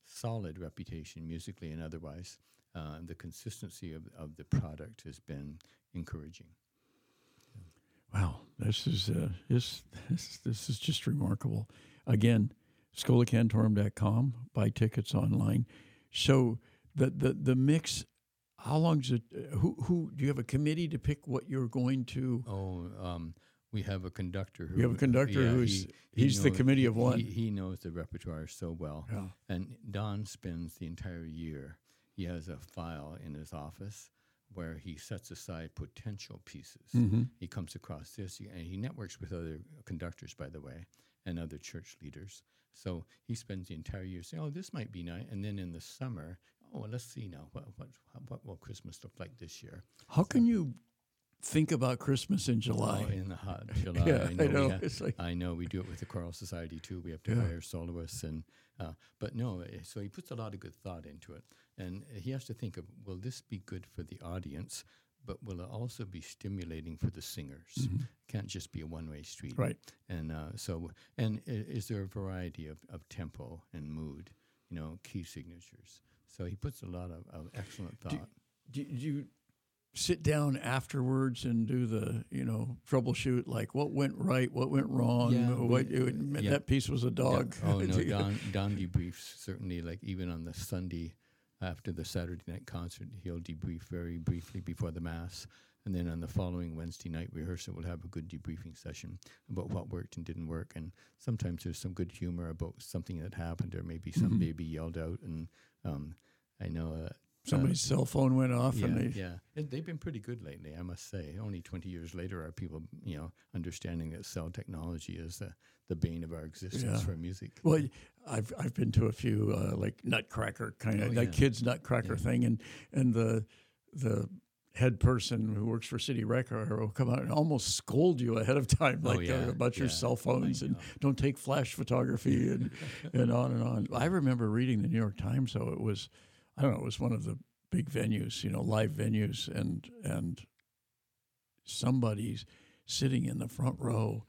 Speaker 3: solid reputation musically and otherwise. Uh, the consistency of, of the product has been encouraging.
Speaker 2: Wow, this is uh, this, this this is just remarkable. Again, scholacantorum.com. Buy tickets online. So the the the mix. How long is it? uh, Who who do you have a committee to pick what you're going to?
Speaker 3: Oh, um, we have a conductor who
Speaker 2: You have a conductor
Speaker 3: yeah,
Speaker 2: who's-
Speaker 3: he- he
Speaker 2: he's the committee of one.
Speaker 3: He, he knows the repertoire so well,
Speaker 2: Yeah.
Speaker 3: and Don spends the entire year. He has a file in his office where he sets aside potential pieces.
Speaker 2: Mm-hmm.
Speaker 3: He comes across this, and he networks with other conductors, by the way, and other church leaders. So he spends the entire year saying, "Oh, this might be nice," and then in the summer, "Oh, well, let's see now what what what will Christmas look like this year?"
Speaker 2: How can you think about Christmas in July?
Speaker 3: Oh, in the hot July.
Speaker 2: Yeah,
Speaker 3: I know.
Speaker 2: I
Speaker 3: we
Speaker 2: know.
Speaker 3: ha-
Speaker 2: It's like-
Speaker 3: I know. We do it with the choral society too. We have to
Speaker 2: Yeah.
Speaker 3: hire soloists, and uh, but no. eh, So he puts a lot of good thought into it, and he has to think of: Will this be good for the audience? But will it also be stimulating for the singers? Can't just be a one-way street,
Speaker 2: Mm-hmm. Right.
Speaker 3: And uh, so, and is there a variety of, of tempo and mood? You know, key signatures. So he puts a lot of, of excellent thought.
Speaker 2: do, do you sit down afterwards and do the you know troubleshoot like what went right what went wrong
Speaker 3: Yeah,
Speaker 2: what it,
Speaker 3: yeah.
Speaker 2: that piece was a dog
Speaker 3: Yeah. Oh no, Don Don debriefs certainly. Like even on the Sunday after the Saturday night concert, he'll debrief very briefly before the mass, and then on the following Wednesday night rehearsal, we'll have a good debriefing session about what worked and didn't work. And sometimes there's some good humor about something that happened, or maybe some
Speaker 2: Mhm.
Speaker 3: baby yelled out. And um, I know. Uh,
Speaker 2: somebody's cell phone went off
Speaker 3: yeah,
Speaker 2: and they
Speaker 3: yeah, and they've been pretty good lately, I must say. Only 20 years later are people, you know, understanding that cell technology is the, the bane of our existence
Speaker 2: Yeah.
Speaker 3: for music.
Speaker 2: well i've i've been to a few uh, like nutcracker kind of
Speaker 3: Oh,
Speaker 2: like
Speaker 3: yeah.
Speaker 2: kids nutcracker
Speaker 3: Yeah.
Speaker 2: thing and and the the head person who works for city record will come out and almost scold you ahead of time
Speaker 3: Oh,
Speaker 2: like uh,
Speaker 3: yeah,
Speaker 2: about your cell phones and don't take flash photography and and on and on. I remember reading the New York Times, so it was, I don't know, it was one of the big venues, you know, live venues, and and somebody's sitting in the front row,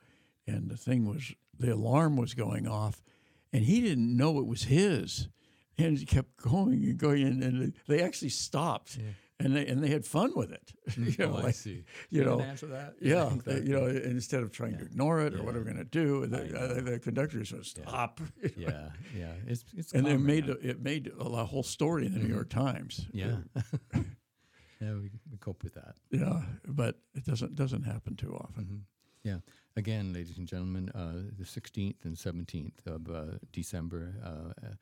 Speaker 2: and the thing was, the alarm was going off, and he didn't know it was his, and he kept going and going, and, and they actually stopped. And they, and they had fun with it, you know.
Speaker 3: oh, I see.
Speaker 2: you
Speaker 3: Can
Speaker 2: know,
Speaker 3: answer that?
Speaker 2: yeah, they-
Speaker 3: exactly.
Speaker 2: you know, instead of trying to ignore it or what are we going to do, the,
Speaker 3: I
Speaker 2: uh, the conductor said, "Stop!"
Speaker 3: yeah, yeah. It's it's
Speaker 2: and it made
Speaker 3: now.
Speaker 2: a, it made a lo- whole story in the New York Times.
Speaker 3: yeah, yeah. We, we cope with that.
Speaker 2: yeah, but it doesn't doesn't happen too often.
Speaker 3: hmm Yeah. Again, ladies and gentlemen, uh, the 16th and 17th of uh, December, uh, uh,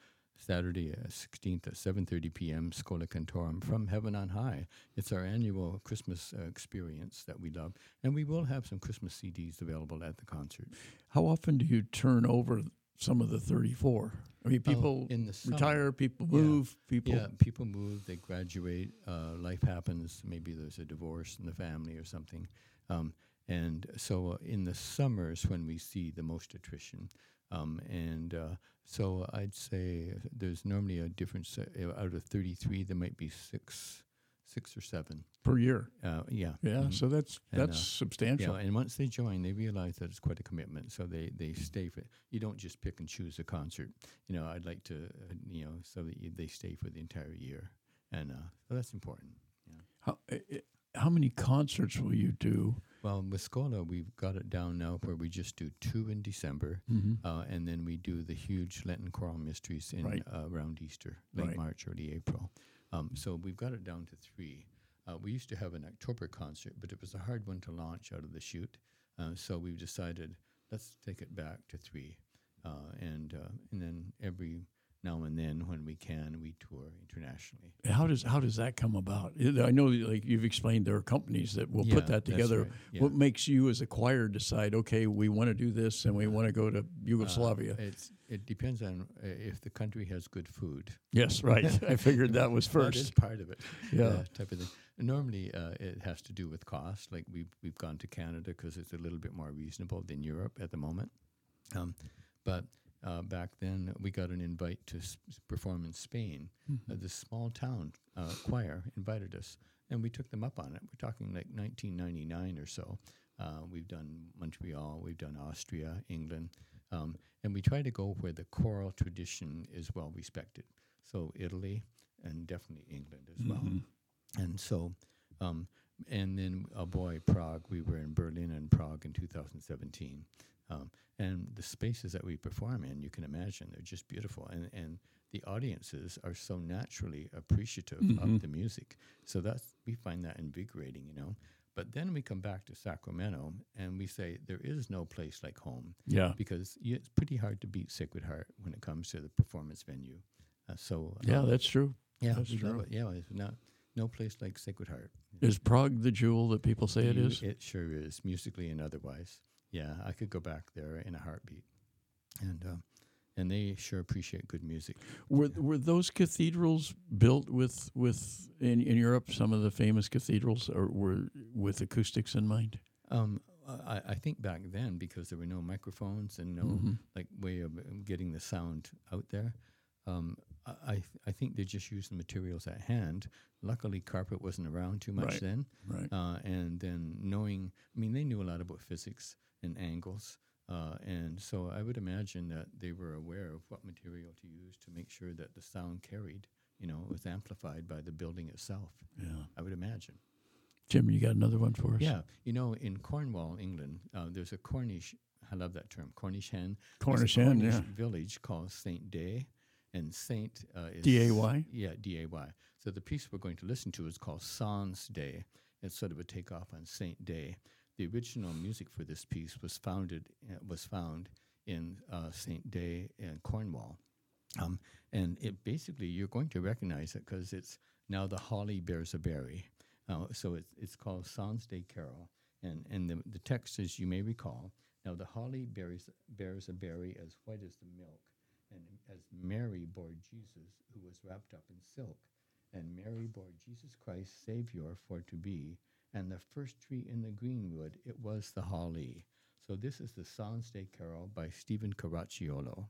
Speaker 3: Saturday, uh, 16th at 7:30 p.m. Schola Cantorum from Heaven on High. It's our annual Christmas uh, experience that we love, and we will have some Christmas CDs available at the concert.
Speaker 2: How often do you turn over some of the 34? I mean,
Speaker 3: Oh,
Speaker 2: people
Speaker 3: in the summer.
Speaker 2: retire, people
Speaker 3: Yeah.
Speaker 2: move, people.
Speaker 3: Yeah, people move, they graduate, uh, life happens. Maybe there's a divorce in the family or something. Um, and so uh, in the summers when we see the most attrition. Um, and uh, so I'd say there's normally a difference uh, out of 33, there might be six, six or seven.
Speaker 2: per year.
Speaker 3: Uh, yeah.
Speaker 2: Yeah,
Speaker 3: Mhm.
Speaker 2: so that's
Speaker 3: And,
Speaker 2: that's
Speaker 3: uh,
Speaker 2: substantial.
Speaker 3: Yeah, and once they join, they realize that it's quite a commitment. So they, they stay for. You don't just pick and choose a concert. You know, I'd like to, uh, you know, so that you, they stay for the entire year, and uh, so that's important.
Speaker 2: How, eh, eh, how many concerts will you do?
Speaker 3: Well, with Schola, we've got it down now where we just do two in December,
Speaker 2: Mm-hmm.
Speaker 3: uh, and then we do the huge Lenten choral mysteries in
Speaker 2: Right.
Speaker 3: uh, around Easter, late
Speaker 2: Right.
Speaker 3: March, early April. Um, so we've got it down to three. Uh, we used to have an October concert, but it was a hard one to launch out of the chute. Uh, so we've decided let's take it back to three, uh, and uh, and then every now and then when we can, we tour internationally.
Speaker 2: How does how does that come about? I know, like you've explained, there are companies that will
Speaker 3: Yeah,
Speaker 2: put that together.
Speaker 3: right, yeah.
Speaker 2: What makes you, as a choir, decide? Okay, we want to do this, and we want to go to Yugoslavia.
Speaker 3: Uh, it's it depends on uh, if the country has good food.
Speaker 2: yes, right. I figured that was
Speaker 3: That is
Speaker 2: first.
Speaker 3: part of it.
Speaker 2: Yeah.
Speaker 3: uh, type of thing. Normally, uh, it has to do with cost. Like we've we've gone to Canada because it's a little bit more reasonable than Europe at the moment. Um, but uh, back then, we got an invite to s- perform in Spain. Uh, this small town uh, choir invited us, and we took them up on it. We're talking like 1999 or so. Uh, we've done Montreal, we've done Austria, England, um, and we try to go where the choral tradition is well respected. So Italy and definitely England as well. And so, um, and then, oh boy, Prague. We were in Berlin and Prague in 2017. Um, and the spaces that we perform in, you can imagine, they're just beautiful. And, and the audiences are so naturally appreciative of the music. So that's, we find that invigorating, you know. But then we come back to Sacramento and we say, there is no place like home
Speaker 2: Yeah,
Speaker 3: because it's pretty hard to beat Sacred Heart when it comes to the performance venue. Uh, so,
Speaker 2: yeah,
Speaker 3: um,
Speaker 2: that's true.
Speaker 3: yeah,
Speaker 2: That's true.
Speaker 3: Yeah, it's not no place like Sacred Heart.
Speaker 2: Is Prague the jewel that people say it is?
Speaker 3: It sure is, musically and otherwise. Yeah, I could go back there in a heartbeat, and uh, and they sure appreciate good music.
Speaker 2: Were were those cathedrals built with with in, in Europe? Some of the famous cathedrals, or were with acoustics in mind?
Speaker 3: Um, I, I think back then because there were no microphones and no
Speaker 2: Mm-hmm.
Speaker 3: like way of um, getting the sound out there. Um, I I I think they just used the materials at hand. Luckily, carpet wasn't around too much
Speaker 2: Right.
Speaker 3: then.
Speaker 2: Right.
Speaker 3: uh, and then knowing, I mean, they knew a lot about physics and angles, uh, and so I would imagine that they were aware of what material to use to make sure that the sound carried, you know, was amplified by the building itself.
Speaker 2: Yeah.
Speaker 3: I would imagine.
Speaker 2: Jim, you got another one for us?
Speaker 3: Yeah, you know, in Cornwall, England, uh, there's a Cornish. I love that term, Cornish hen.
Speaker 2: Cornish hen, yeah.
Speaker 3: Village called Saint Day, and Saint uh, is
Speaker 2: D-A-Y?
Speaker 3: Yeah, D A Y. So the piece we're going to listen to is called Sans Day. It's sort of a takeoff on Saint Day. The original music for this piece was founded uh, was found in uh, Saint Day in Cornwall, um, and it basically you're going to recognize it because it's now the holly bears a berry. Uh, so it's it's called Sans Day Carol, and and the the text is you may recall. Now the holly bears bears a berry as white as the milk, and as Mary bore Jesus, who was wrapped up in silk, and Mary bore Jesus Christ, Savior, for to be, and the first tree in the greenwood, it was the holly. So this is the Sans Day Carol by Stephen Caracciolo.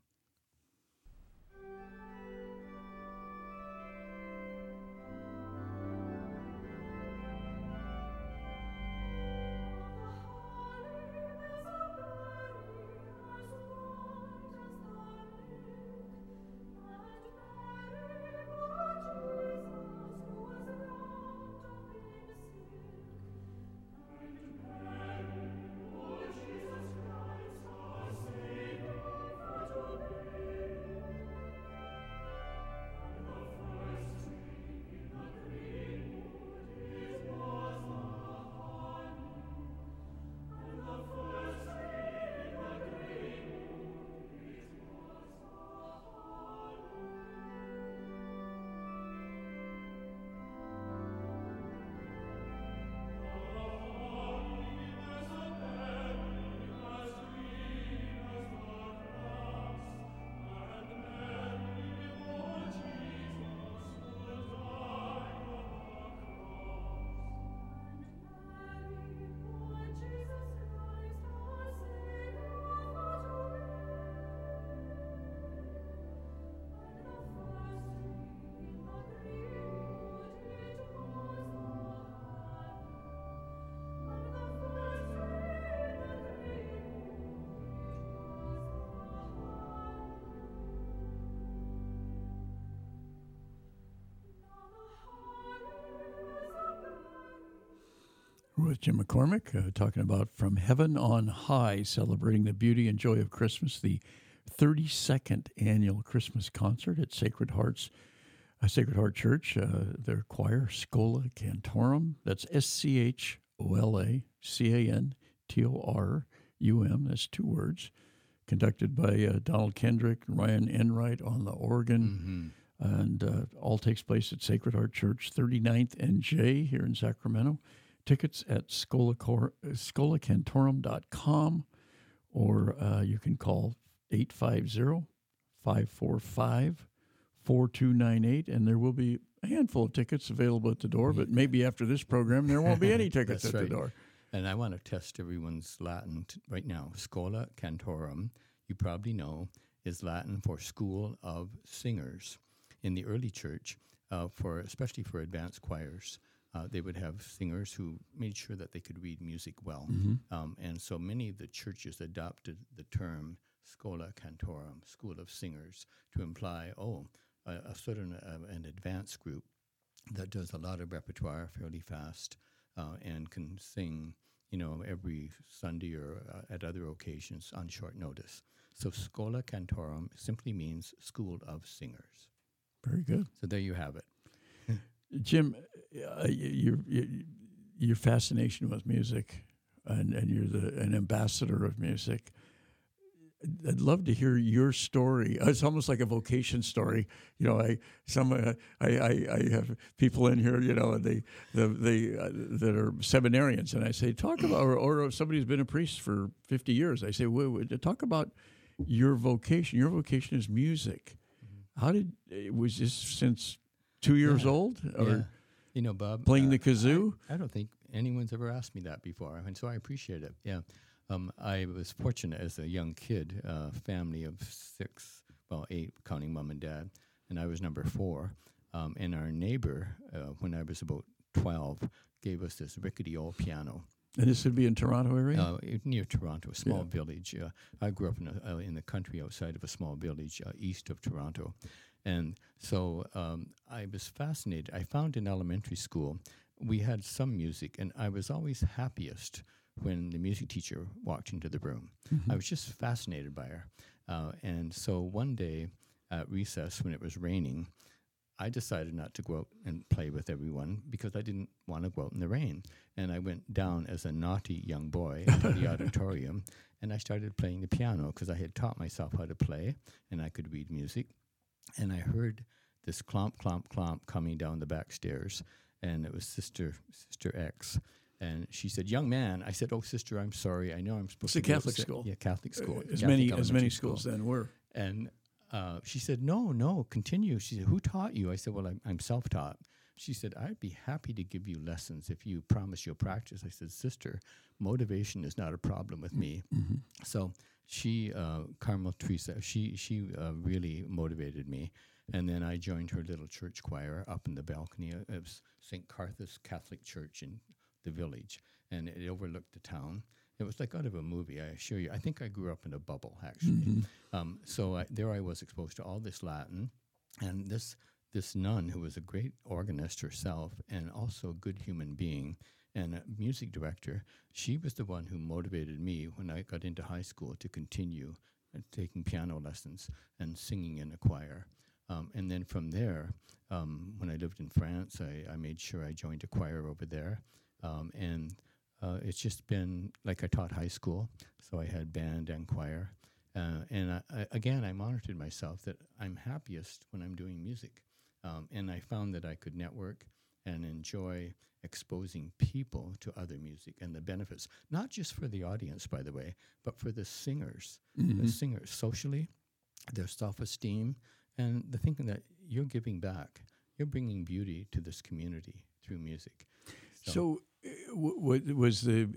Speaker 2: McCormick uh, talking about From Heaven on High, celebrating the beauty and joy of Christmas, the 32nd annual Christmas concert at Sacred Hearts, uh, Sacred Heart Church. Uh, their choir, Schola Cantorum. That's S C H O L A C A N T O R U M. That's two words. Conducted by uh, Donald Kendrick, and Ryan Enright on the organ. And uh, all takes place at Sacred Heart Church, 39th and J here in Sacramento. Tickets at scholacantorum.com or uh, you can call 850 545 4298 and there will be a handful of tickets available at the door, but maybe after this program there won't be any tickets at
Speaker 3: right.
Speaker 2: the door.
Speaker 3: And I want to test everyone's Latin t- right now. Schola Cantorum, you probably know, is Latin for school of singers. In the early church, uh, for especially for advanced choirs, uh, they would have singers who made sure that they could read music well. Um, and so many of the churches adopted the term schola Cantorum, school of singers, to imply, oh, a, a sort of an, uh, an advanced group that does a lot of repertoire fairly fast uh, and can sing, you know, every Sunday or uh, at other occasions on short notice. So schola Cantorum simply means school of singers.
Speaker 2: Very good.
Speaker 3: So there you have it.
Speaker 2: Jim, uh, your, your your fascination with music, and, and you're the an ambassador of music. I'd love to hear your story. It's almost like a vocation story. You know, I some uh, I, I I have people in here. You know, they the they uh, that are seminarians, and I say talk about or, or somebody who's been a priest for fifty years. I say, wait, wait, talk about your vocation. Your vocation is music. How did uh, was this since two years
Speaker 3: Yeah.
Speaker 2: old or
Speaker 3: yeah. You know, Bob.
Speaker 2: playing
Speaker 3: uh,
Speaker 2: the kazoo?
Speaker 3: I don't think anyone's ever asked me that before, I and so I appreciate it. Yeah, um, I was fortunate as a young kid, uh, family of six, well, eight, counting mom and dad, and I was number four. Um, and our neighbor, uh, when I was about twelve, gave us this rickety old piano
Speaker 2: And this would be in Toronto area.
Speaker 3: uh, near Toronto, a small
Speaker 2: Yeah.
Speaker 3: village. Uh, I grew up in, a, uh, in the country outside of a small village uh, east of Toronto. And so um, I was fascinated. I found in elementary school, we had some music, and I was always happiest when the music teacher walked into the room. I was just fascinated by her. Uh, and so one day at recess, when it was raining, I decided not to go out and play with everyone because I didn't want to go out in the rain. And I went down as a naughty young boy into the auditorium and I started playing the piano because I had taught myself how to play and I could read music. And I heard this clomp, clomp, clomp coming down the back stairs. And it was Sister Sister X. And she said, "Young man," I said, "Oh, sister, I'm sorry. I know I'm supposed to.
Speaker 2: It's
Speaker 3: a
Speaker 2: Catholic
Speaker 3: upset."
Speaker 2: school.
Speaker 3: Yeah, Catholic school.
Speaker 2: as
Speaker 3: Catholic
Speaker 2: many as many
Speaker 3: school.
Speaker 2: schools then were.
Speaker 3: And uh, she said, No, no, continue. She said, Who taught you? I said, Well, I'm, I'm self taught. She said, I'd be happy to give you lessons if you promise you'll practice. I said, Sister, motivation is not a problem with me. So she, uh, Carmel Teresa, she, she uh, really motivated me. And then I joined her little church choir up in the balcony of St. Carthus Catholic Church in the village. And it overlooked the town. It was like out of a movie, I assure you. I think I grew up in a bubble, actually. Um, so I, there I was exposed to all this Latin. And this, this nun, who was a great organist herself and also a good human being and a music director, she was the one who motivated me when I got into high school to continue uh, taking piano lessons and singing in a choir. Um, and then from there, um, when I lived in France, I, I made sure I joined a choir over there. Um, and uh, it's just been like I taught high school, so I had band and choir. Uh, and I, I, again, I monitored myself that I'm happiest when I'm doing music. Um, and I found that I could network and enjoy exposing people to other music and the benefits, not just for the audience, by the way, but for the singers. The singers socially, their self esteem, and the thinking that you're giving back. You're bringing beauty to this community through music.
Speaker 2: So, uh, w- was the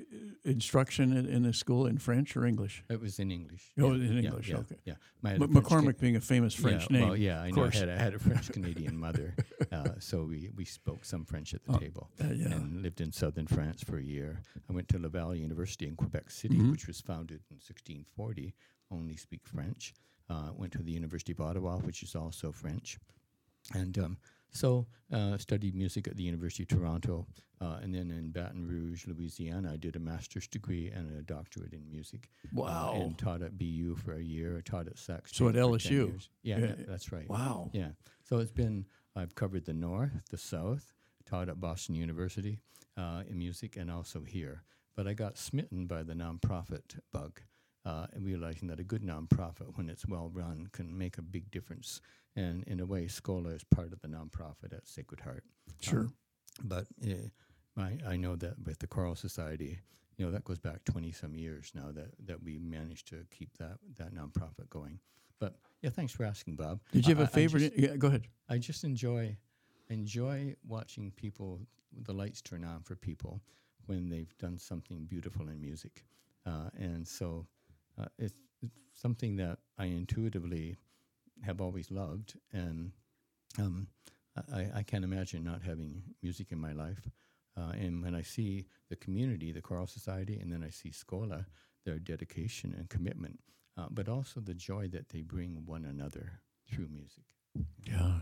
Speaker 2: instruction in, in the school in French or English?
Speaker 3: It was in English.
Speaker 2: Oh,
Speaker 3: yeah,
Speaker 2: in English,
Speaker 3: Yeah,
Speaker 2: okay.
Speaker 3: Yeah. My
Speaker 2: M- McCormick
Speaker 3: ca-
Speaker 2: being a famous French
Speaker 3: yeah,
Speaker 2: name.
Speaker 3: Well, yeah, I know. I had, a- I had a French Canadian mother, uh, so we, we spoke some French at the
Speaker 2: Oh,
Speaker 3: table
Speaker 2: uh, yeah.
Speaker 3: and lived in southern France for a year. I went to Laval University in Quebec City,
Speaker 2: Mm-hmm.
Speaker 3: which was founded in 1640, only speak French. Uh, went to the University of Ottawa, which is also French. And um, So uh, studied music at the University of Toronto, uh, and then in Baton Rouge, Louisiana, I did a master's degree and a doctorate in music. Uh,
Speaker 2: Wow.
Speaker 3: and taught at BU for a year. Taught at Sac
Speaker 2: So at
Speaker 3: State for 10
Speaker 2: LSU.
Speaker 3: Yeah,
Speaker 2: Yeah.
Speaker 3: that's right.
Speaker 2: wow.
Speaker 3: Yeah. So it's been, I've covered the North, the South, taught at Boston University uh, in music, and also here. But I got smitten by the nonprofit bug, uh, and realizing that a good nonprofit, when it's well run, can make a big difference. And in a way, Schola is part of the nonprofit at Sacred Heart.
Speaker 2: Sure.
Speaker 3: But uh, I, I know that with the Choral Society, you know, that goes back 20 some years now that, that we managed to keep that, that nonprofit going. But yeah, thanks for asking, Bob.
Speaker 2: Did you have a
Speaker 3: I-
Speaker 2: favorite?
Speaker 3: just-
Speaker 2: yeah, go ahead.
Speaker 3: I just enjoy enjoy watching people the lights turn on for people when they've done something beautiful in music, uh, and so uh, it's, it's something that I intuitively have always loved, and um, I, I can't imagine not having music in my life. Uh, and when I see the community, the choral society, and then I see Schola, their dedication and commitment, uh, but also the joy that they bring one another through music.
Speaker 2: Yeah.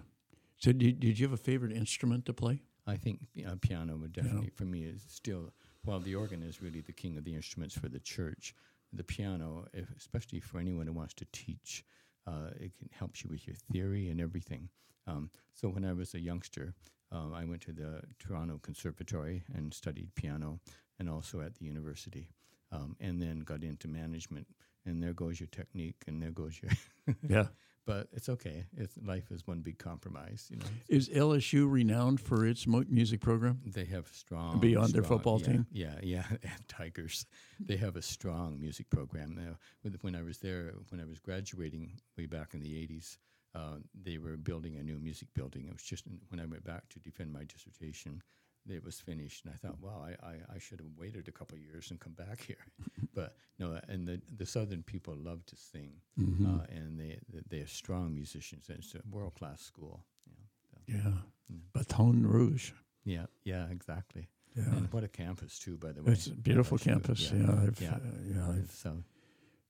Speaker 2: So did, did you have a favorite instrument to play?
Speaker 3: I think uh, piano would definitely, for me, is still, while the organ is really the king of the instruments for the church, the piano, especially for anyone who wants to teach, uh, it can helps you with your theory and everything. Um, so when I was a youngster, um, I went to the Toronto Conservatory and studied piano, and also at the university, um, and then got into management. And there goes your technique, and there goes your.
Speaker 2: Yeah.
Speaker 3: But it's okay. It's life is one big compromise, you know.
Speaker 2: Is LSU renowned for its mo- music program?
Speaker 3: They have strong
Speaker 2: Beyond their football
Speaker 3: yeah,
Speaker 2: team?
Speaker 3: Yeah, yeah, and Tigers. They have a strong music program. With, when I was there, when I was graduating way back in the '80s, uh, they were building a new music building. It was just when I went back to defend my dissertation, it was finished, and I thought, wow, I, I, I should have waited a couple of years and come back here. but no, and the the Southern people love to sing,
Speaker 2: Mm-hmm.
Speaker 3: uh, and they they are strong musicians. And it's a world class school. You know, so.
Speaker 2: Yeah. Baton Rouge.
Speaker 3: Yeah, yeah, exactly.
Speaker 2: Yeah.
Speaker 3: And what a campus too, by the way.
Speaker 2: It's a beautiful campus. Yeah, I've,
Speaker 3: yeah.
Speaker 2: Uh, yeah, I've,
Speaker 3: so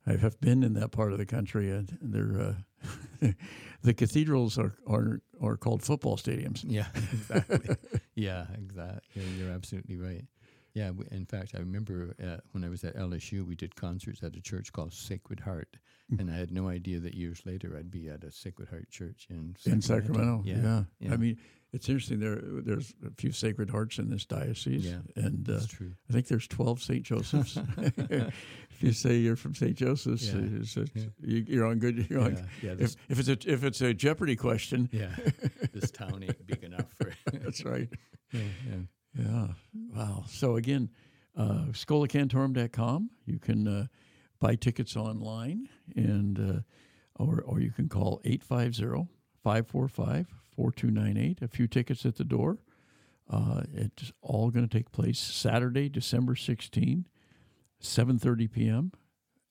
Speaker 2: I have been in that part of the country, and they're uh, the cathedrals are, are are called football stadiums.
Speaker 3: yeah, exactly. yeah, exactly. You're, you're absolutely right. Yeah, we, in fact, I remember uh, when I was at LSU, we did concerts at a church called Sacred Heart. And I had no idea that years later I'd be at a Sacred Heart church in
Speaker 2: in Sacramento. Yeah.
Speaker 3: yeah.
Speaker 2: I mean, it's interesting. There, there's a few Sacred Hearts in this diocese,
Speaker 3: Yeah,
Speaker 2: and uh,
Speaker 3: that's true.
Speaker 2: I think there's 12 St. Josephs. if you say you're from St. Joseph's,
Speaker 3: Yeah.
Speaker 2: it's- it's-
Speaker 3: Yeah.
Speaker 2: you, you're on good. You're on,
Speaker 3: Yeah, yeah,
Speaker 2: if, if it's a if it's a Jeopardy question,
Speaker 3: yeah, this town ain't big enough for.
Speaker 2: that's right.
Speaker 3: yeah, yeah.
Speaker 2: Yeah. Wow. So again, uh, scholacantorum.com. You can uh, buy tickets online, and uh, or or you can call 850-545-4298. A few tickets at the door. Uh, it's all going to take place Saturday, December 16, 7.30 p.m.,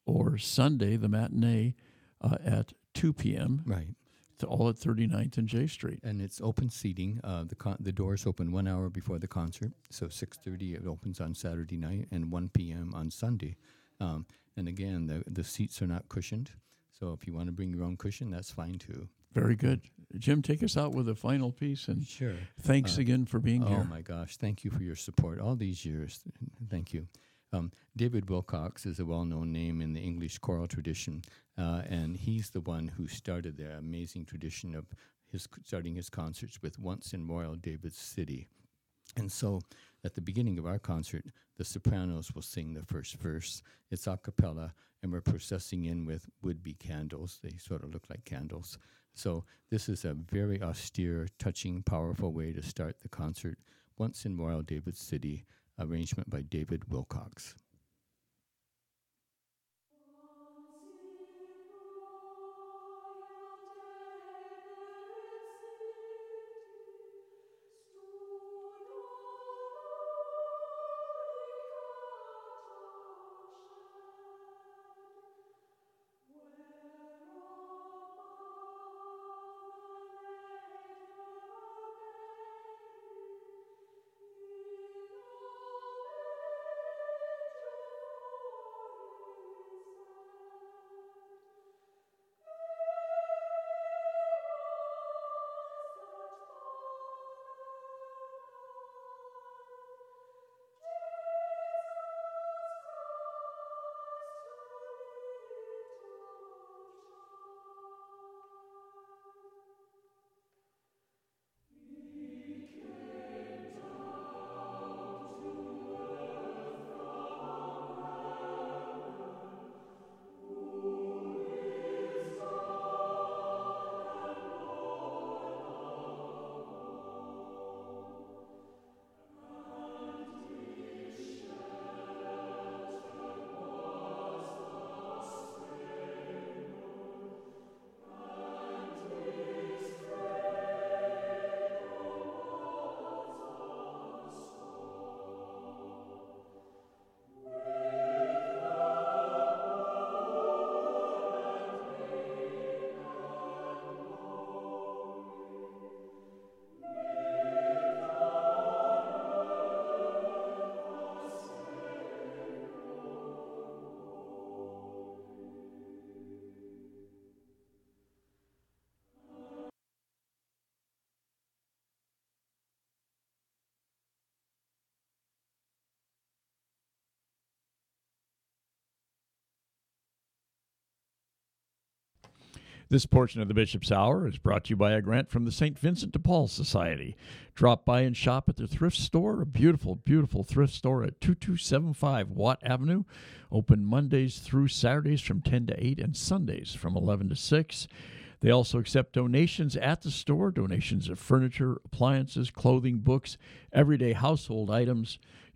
Speaker 2: or Sunday, the matinee, uh, at 2 p.m.,
Speaker 3: Right.
Speaker 2: to all at 39th and J Street.
Speaker 3: and it's open seating. Uh, the con- the doors open one hour before the concert, so six thirty it opens on Saturday night and one p.m. on Sunday. Um, and again, the the seats are not cushioned, so if you want to bring your own cushion, that's fine too.
Speaker 2: Very good. Jim, take us out with a final piece and
Speaker 3: Sure.
Speaker 2: thanks
Speaker 3: Uh,
Speaker 2: again for being
Speaker 3: Oh
Speaker 2: here.
Speaker 3: Oh my gosh! Thank you for your support all these years. Thank you. Um, David Willcocks is a well-known name in the English choral tradition, uh, and he's the one who started the amazing tradition of his starting his concerts with "Once in Royal David's City." And so, at the beginning of our concert, the sopranos will sing the first verse. It's a cappella, and we're processing in with would-be candles. They sort of look like candles. So this is a very austere, touching, powerful way to start the concert. Once in Royal David's City, arrangement by David
Speaker 4: Willcocks.
Speaker 2: This portion of the Bishop's Hour is brought to you by a grant from the St. Vincent de Paul Society. Drop by and shop at their thrift store, a beautiful, beautiful thrift store at 2275 Watt Avenue. Open Mondays through Saturdays from 10 to 8 and Sundays from 11 to 6. They also accept donations at the store donations of furniture, appliances, clothing, books, everyday household items.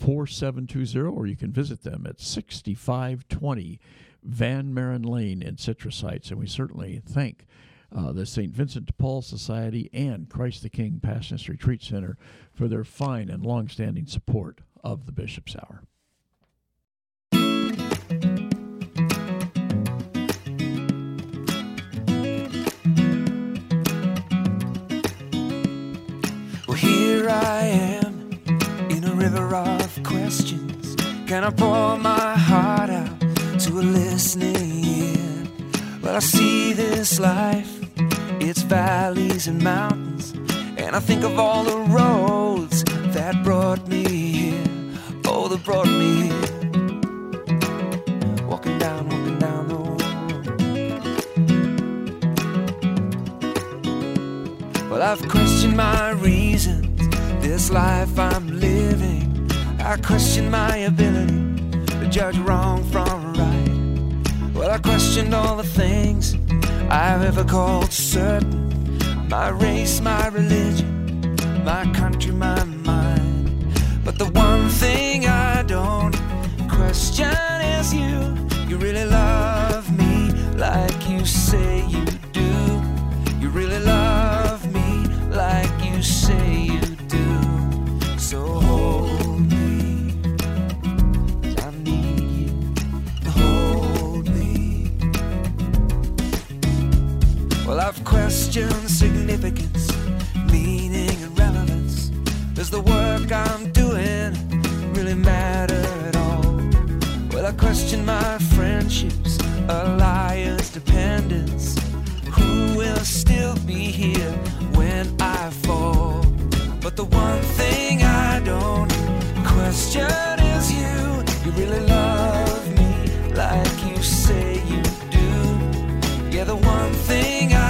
Speaker 2: 4720, or you can visit them at 6520 Van Maren Lane in Citrus Heights. And we certainly thank uh, the St. Vincent de Paul Society and Christ the King Passionist Retreat Center for their fine and long-standing support of the Bishop's Hour.
Speaker 4: Of questions. Can I pour my heart out to a listening ear? Well, I see this life its valleys and mountains. And I think of all the roads that brought me here. Oh, that brought me here. Walking down, walking down the road. Well, I've questioned my reasons, this life I'm living. I question my ability to judge wrong from right. Well, I questioned all the things I've ever called certain. My race, my religion, my country, my mind. But the one thing I don't question is you. You really love me like you say you The work I'm doing really matter at all? Well, I question my friendships, alliance, dependence. Who will still be here when I fall? But the one thing I don't question